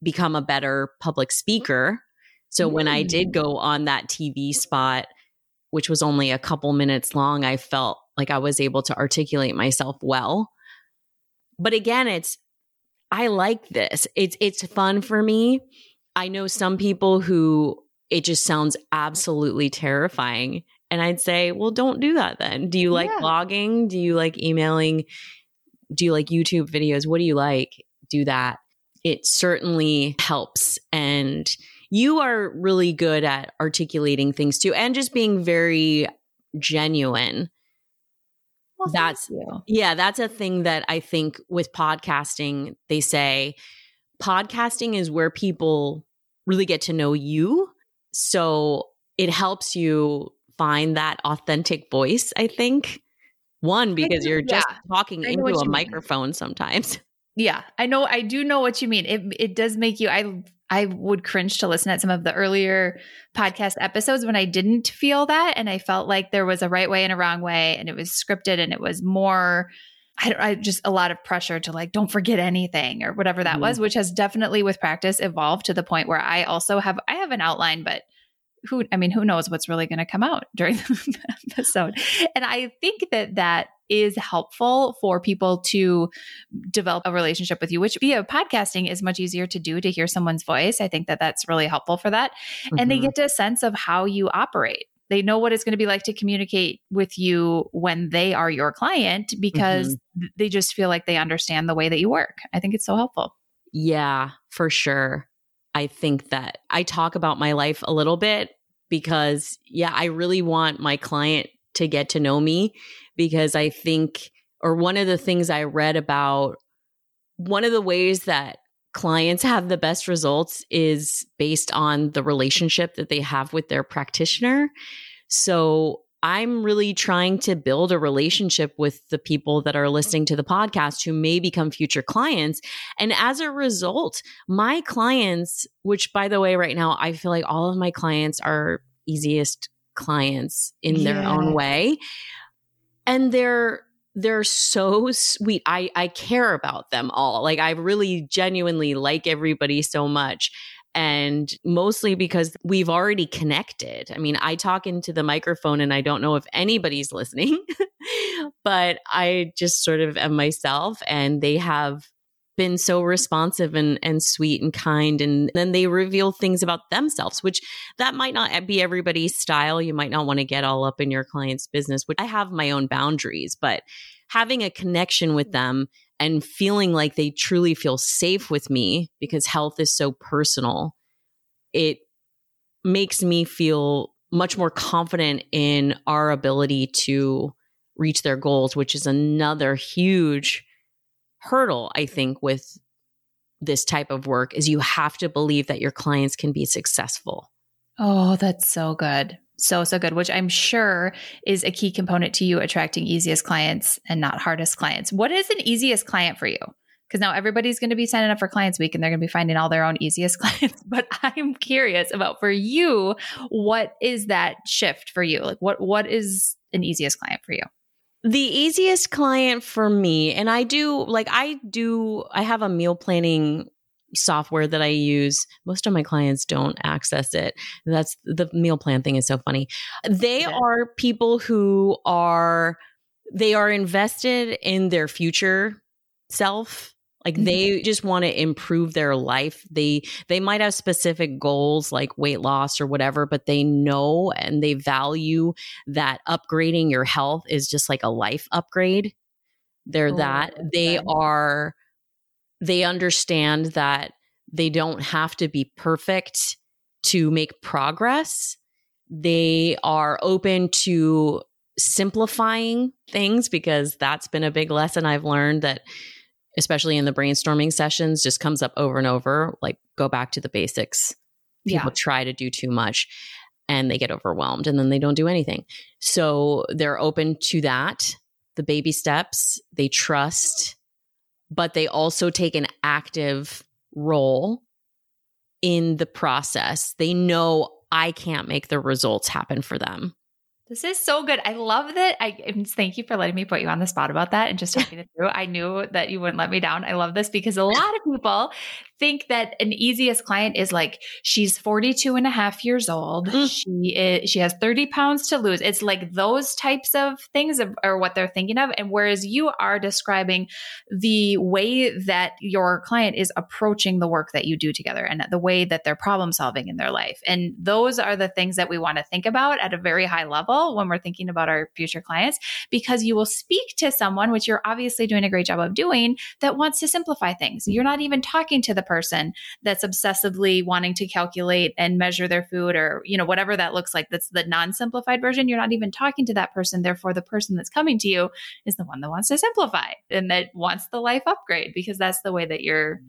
become a better public speaker. So mm. when I did mm. go on that TV spot which was only a couple minutes long, I felt like I was able to articulate myself well. But again, it's I like this. It's it's fun for me. I know some people who it just sounds absolutely terrifying and I'd say, well, don't do that then. Do you like yeah. blogging? Do you like emailing? Do you like YouTube videos? What do you like? Do that. It certainly helps. And you are really good at articulating things too and just being very genuine.
Well,
that's yeah, that's a thing that I think with podcasting, they say podcasting is where people really get to know you. So it helps you find that authentic voice, I think. One, because you're just yeah, talking into a microphone mean. sometimes.
Yeah, I know. I do know what you mean. It it does make you. I I would cringe to listen at some of the earlier podcast episodes when I didn't feel that, and I felt like there was a right way and a wrong way, and it was scripted, and it was more. I, I just a lot of pressure to like don't forget anything or whatever that mm-hmm. was, which has definitely with practice evolved to the point where I also have I have an outline, but who I mean, who knows what's really going to come out during the episode. And I think that that is helpful for people to develop a relationship with you, which via podcasting is much easier to do to hear someone's voice. I think that that's really helpful for that. Mm-hmm. And they mm-hmm. get a sense of how you operate. They know what it's going to be like to communicate with you when they are your client because mm-hmm. they just feel like they understand the way that you work. I think it's so helpful.
Yeah, for sure. I think that I talk about my life a little bit because, yeah, I really want my client to get to know me because I think, or one of the things I read about, one of the ways that clients have the best results is based on the relationship that they have with their practitioner. So I'm really trying to build a relationship with the people that are listening to the podcast who may become future clients. And as a result, my clients, which by the way, right now, I feel like all of my clients are easiest clients in yeah. their own way. And they're they're so sweet. I I care about them all. Like I really genuinely like everybody so much and mostly because we've already connected. I mean, I talk into the microphone and I don't know if anybody's listening, but I just sort of am myself and they have been so responsive and, and sweet and kind. And then they reveal things about themselves, which that might not be everybody's style. You might not want to get all up in your client's business, which I have my own boundaries, but having a connection with them and feeling like they truly feel safe with me because health is so personal, it makes me feel much more confident in our ability to reach their goals, which is another huge hurdle, I think, with this type of work is you have to believe that your clients can be successful.
Oh, that's so good. So, so good, which I'm sure is a key component to you attracting easiest clients and not hardest clients. What is an easiest client for you? Because now everybody's going to be signing up for Clients Week and they're going to be finding all their own easiest clients. But I'm curious about for you, what is that shift for you? Like, what what is an easiest client for you?
The easiest client for me, and I do like I do, I have a meal planning software that I use. Most of my clients don't access it. That's the meal plan thing is so funny. They yeah. are people who are they are invested in their future self like mm-hmm. they just want to improve their life they they might have specific goals like weight loss or whatever but they know and they value that upgrading your health is just like a life upgrade they're oh, that they are they understand that they don't have to be perfect to make progress they are open to simplifying things because that's been a big lesson I've learned that especially in the brainstorming sessions, just comes up over and over. Like, go back to the basics. People yeah. try to do too much and they get overwhelmed and then they don't do anything. So they're open to that, the baby steps, they trust, but they also take an active role in the process. They know I can't make the results happen for them.
This is so good. I love that. I thank you for letting me put you on the spot about that and just talking it through. I knew that you wouldn't let me down. I love this because a lot of people think that an easiest client is like she's 42 and a half years old. Mm. She is, she has 30 pounds to lose. It's like those types of things are what they're thinking of. And whereas you are describing the way that your client is approaching the work that you do together and the way that they're problem solving in their life. And those are the things that we want to think about at a very high level when we're thinking about our future clients, because you will speak to someone, which you're obviously doing a great job of doing, that wants to simplify things. You're not even talking to the person that's obsessively wanting to calculate and measure their food or, you know, whatever that looks like. That's the non simplified version. You're not even talking to that person. Therefore, the person that's coming to you is the one that wants to simplify and that wants the life upgrade because that's the way that you're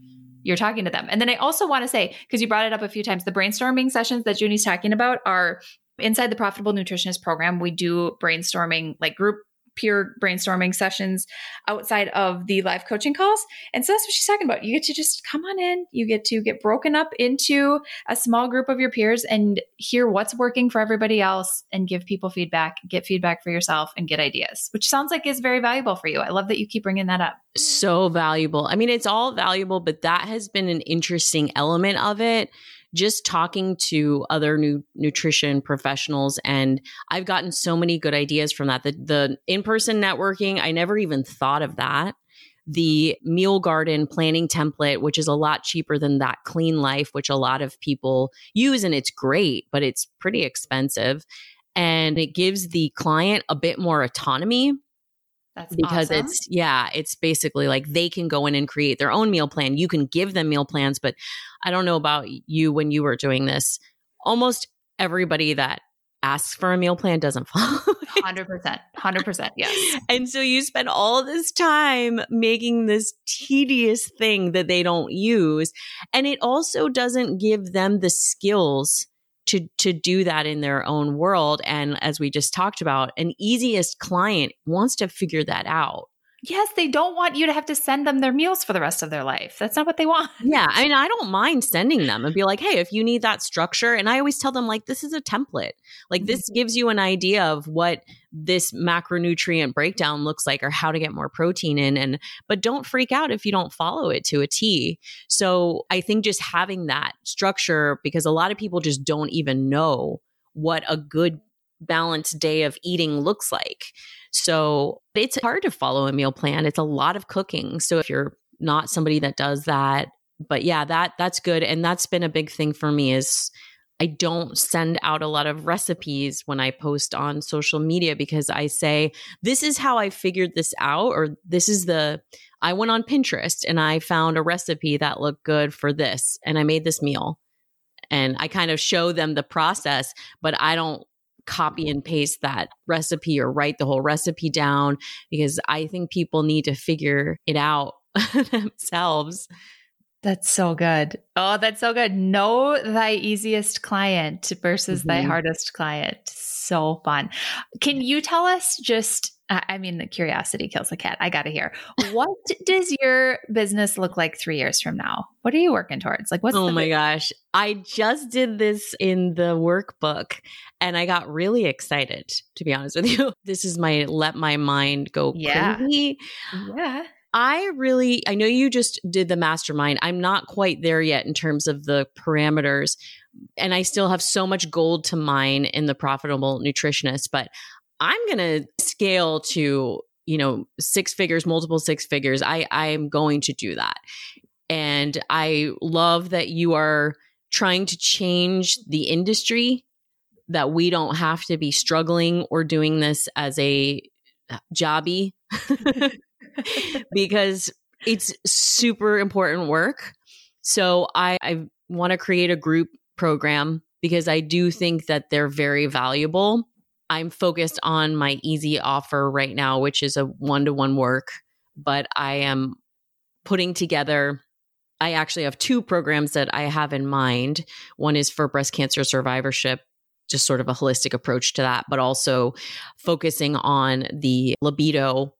you're talking to them. And then I also want to say, because you brought it up a few times, the brainstorming sessions that Juni's talking about are inside the profitable nutritionist program. We do brainstorming, like group peer brainstorming sessions outside of the live coaching calls. And so that's what she's talking about. You get to just come on in, you get to get broken up into a small group of your peers and hear what's working for everybody else and give people feedback, get feedback for yourself and get ideas, which sounds like is very valuable for you. I love that you keep bringing that up.
So valuable. I mean, it's all valuable, but that has been an interesting element of it just talking to other new nutrition professionals and I've gotten so many good ideas from that. The the in-person networking, I never even thought of that. The meal garden planning template, which is a lot cheaper than that clean life, which a lot of people use and it's great, but it's pretty expensive. And it gives the client a bit more autonomy
that's
because
awesome.
it's yeah, it's basically like they can go in and create their own meal plan. You can give them meal plans, but I don't know about you when you were doing this. Almost everybody that asks for a meal plan doesn't follow.
Hundred percent, hundred percent, yes.
And so you spend all this time making this tedious thing that they don't use, and it also doesn't give them the skills to to do that in their own world. And as we just talked about an easiest client wants to figure that out
Yes, they don't want you to have to send them their meals for the rest of their life. That's not what they want.
Yeah. I mean, I don't mind sending them and be like, hey, if you need that structure, and I always tell them, like, this is a template. Like, this mm-hmm. gives you an idea of what this macronutrient breakdown looks like or how to get more protein in. And, but don't freak out if you don't follow it to a T. So I think just having that structure, because a lot of people just don't even know what a good balanced day of eating looks like. So it's hard to follow a meal plan. It's a lot of cooking. So if you're not somebody that does that, but yeah, that that's good and that's been a big thing for me is I don't send out a lot of recipes when I post on social media because I say, this is how I figured this out, or this is the I went on Pinterest and I found a recipe that looked good for this and I made this meal. And I kind of show them the process, but I don't copy and paste that recipe or write the whole recipe down because I think people need to figure it out themselves.
That's so good. Oh, that's so good. Know thy easiest client versus mm-hmm. thy hardest client. So fun. Can you tell us just I mean, the curiosity kills the cat. I got to hear. What does your business look like three years from now? What are you working towards? Like, what's
oh my gosh, I just did this in the workbook, and I got really excited. To be honest with you, this is my let my mind go
yeah.
crazy.
Yeah.
I really, I know you just did the mastermind. I'm not quite there yet in terms of the parameters, and I still have so much gold to mine in the profitable nutritionist, but I'm going to scale to, you know, six figures, multiple six figures. I I am going to do that. And I love that you are trying to change the industry that we don't have to be struggling or doing this as a uh, jobby because it's super important work. So I, I want to create a group program because I do think that they're very valuable. I'm focused on my easy offer right now, which is a one to one work, but I am putting together. I actually have two programs that I have in mind. One is for breast cancer survivorship, just sort of a holistic approach to that, but also focusing on the libido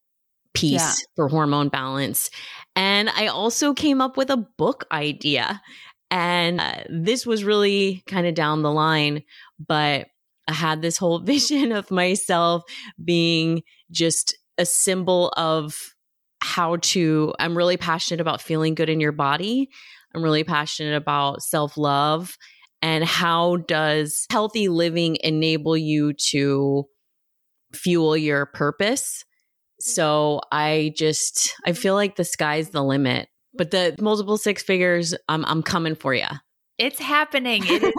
piece yeah. for hormone balance. And I also came up with a book idea. And uh, this was really kind of down the line, but I had this whole vision of myself being just a symbol of how to, I'm really passionate about feeling good in your body. I'm really passionate about self love. And how does healthy living enable you to fuel your purpose? So mm-hmm. I just, I feel like the sky's the limit. But the multiple six figures, I'm, I'm coming for you.
It's happening. It is,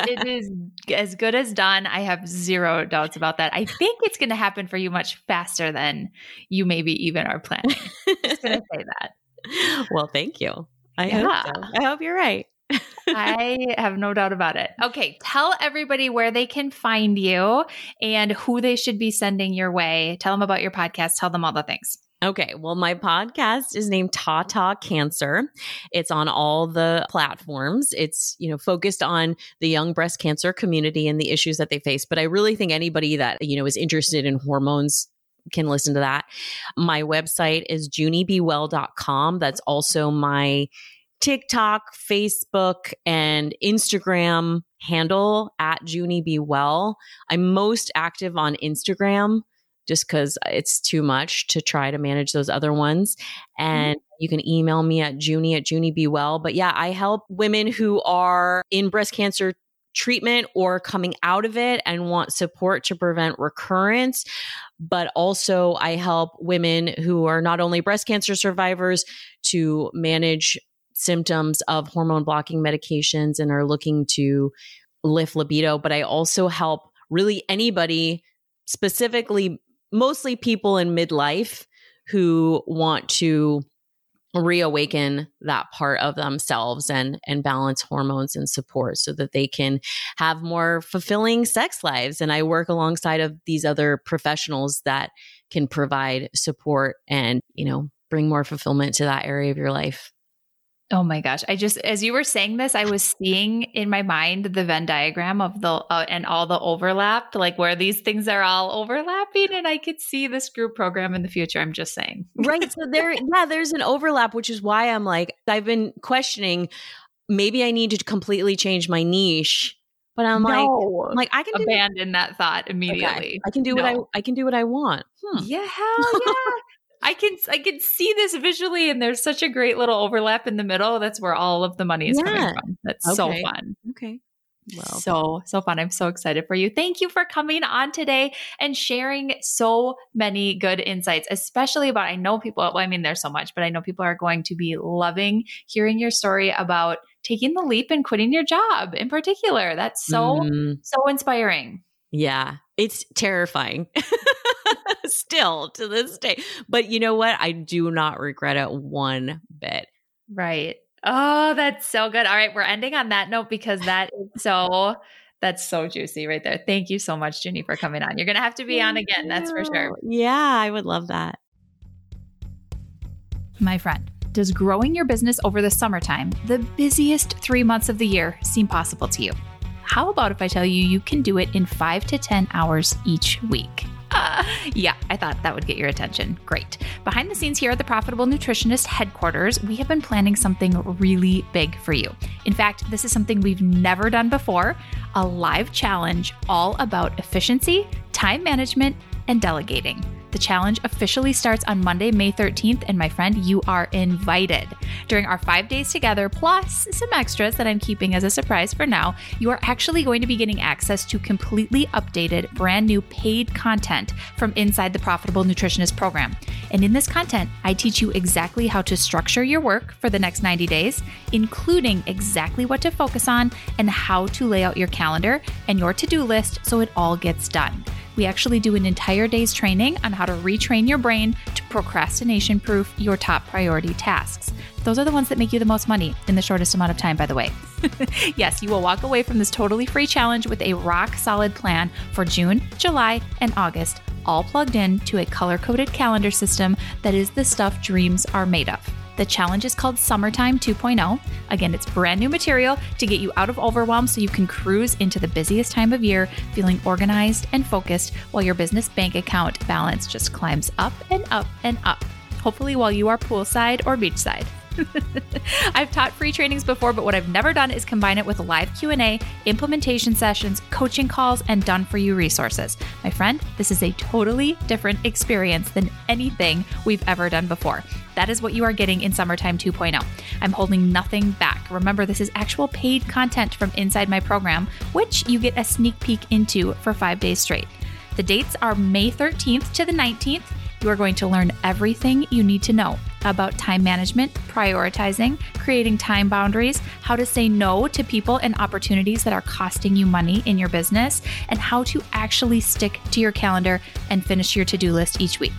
it is as good as done. I have zero doubts about that. I think it's going to happen for you much faster than you maybe even are planning. Just going to say that.
Well, thank you. I yeah. hope so. I hope you're right.
I have no doubt about it. Okay, tell everybody where they can find you and who they should be sending your way. Tell them about your podcast. Tell them all the things.
Okay. Well, my podcast is named Tata Cancer. It's on all the platforms. It's, you know, focused on the young breast cancer community and the issues that they face. But I really think anybody that, you know, is interested in hormones can listen to that. My website is junibwell.com. That's also my TikTok, Facebook, and Instagram handle at Juni Be Well. I'm most active on Instagram just because it's too much to try to manage those other ones. And mm-hmm. you can email me at Juni at Juni Be Well. But yeah, I help women who are in breast cancer treatment or coming out of it and want support to prevent recurrence. But also, I help women who are not only breast cancer survivors to manage symptoms of hormone blocking medications and are looking to lift libido. But I also help really anybody, specifically mostly people in midlife who want to reawaken that part of themselves and and balance hormones and support so that they can have more fulfilling sex lives and I work alongside of these other professionals that can provide support and you know bring more fulfillment to that area of your life.
Oh my gosh. I just, as you were saying this, I was seeing in my mind the Venn diagram of the, uh, and all the overlap, like where these things are all overlapping. And I could see this group program in the future. I'm just saying.
Right. So there, yeah, there's an overlap, which is why I'm like, I've been questioning maybe I need to completely change my niche. But I'm no. like, I'm like I can
abandon do- that thought immediately. Okay.
I can do no. what I I can do what I want.
Hmm. Yeah, hell yeah. I can I can see this visually, and there's such a great little overlap in the middle. That's where all of the money is yeah. coming from. That's okay. so fun.
Okay.
Well, so so fun. I'm so excited for you. Thank you for coming on today and sharing so many good insights, especially about I know people, well, I mean, there's so much, but I know people are going to be loving hearing your story about taking the leap and quitting your job in particular. That's so, mm. so inspiring.
Yeah, it's terrifying. still to this day. But you know what? I do not regret it one bit.
Right. Oh, that's so good. All right, we're ending on that note because that is so that's so juicy right there. Thank you so much, Ginny, for coming on. You're gonna have to be on again, that's for sure.
Yeah, I would love that.
My friend, does growing your business over the summertime, the busiest three months of the year, seem possible to you? How about if I tell you you can do it in five to 10 hours each week? Yeah, I thought that would get your attention. Great. Behind the scenes here at the Profitable Nutritionist headquarters, we have been planning something really big for you. In fact, this is something we've never done before a live challenge all about efficiency, time management, and delegating. The challenge officially starts on Monday, May 13th, and my friend, you are invited. During our five days together, plus some extras that I'm keeping as a surprise for now, you are actually going to be getting access to completely updated, brand new paid content from inside the Profitable Nutritionist program. And in this content, I teach you exactly how to structure your work for the next 90 days, including exactly what to focus on and how to lay out your calendar and your to do list so it all gets done. We actually do an entire day's training on how to retrain your brain to procrastination proof your top priority tasks. Those are the ones that make you the most money in the shortest amount of time, by the way. yes, you will walk away from this totally free challenge with a rock solid plan for June, July, and August, all plugged in to a color coded calendar system that is the stuff dreams are made of. The challenge is called Summertime 2.0. Again, it's brand new material to get you out of overwhelm so you can cruise into the busiest time of year feeling organized and focused while your business bank account balance just climbs up and up and up. Hopefully, while you are poolside or beachside. I've taught free trainings before, but what I've never done is combine it with live Q&A, implementation sessions, coaching calls, and done for you resources. My friend, this is a totally different experience than anything we've ever done before. That is what you are getting in Summertime 2.0. I'm holding nothing back. Remember, this is actual paid content from inside my program, which you get a sneak peek into for 5 days straight. The dates are May 13th to the 19th. You are going to learn everything you need to know about time management, prioritizing, creating time boundaries, how to say no to people and opportunities that are costing you money in your business, and how to actually stick to your calendar and finish your to-do list each week,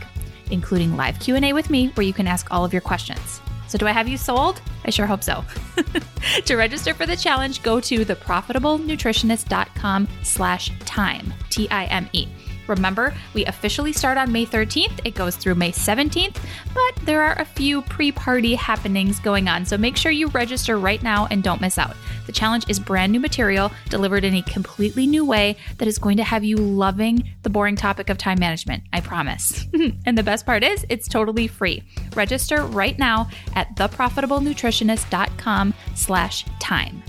including live Q&A with me where you can ask all of your questions. So do I have you sold? I sure hope so. to register for the challenge, go to theprofitablenutritionist.com slash time, T-I-M-E. Remember, we officially start on May 13th. It goes through May 17th, but there are a few pre party happenings going on, so make sure you register right now and don't miss out. The challenge is brand new material delivered in a completely new way that is going to have you loving the boring topic of time management, I promise. and the best part is, it's totally free. Register right now at theprofitablenutritionist.com slash time.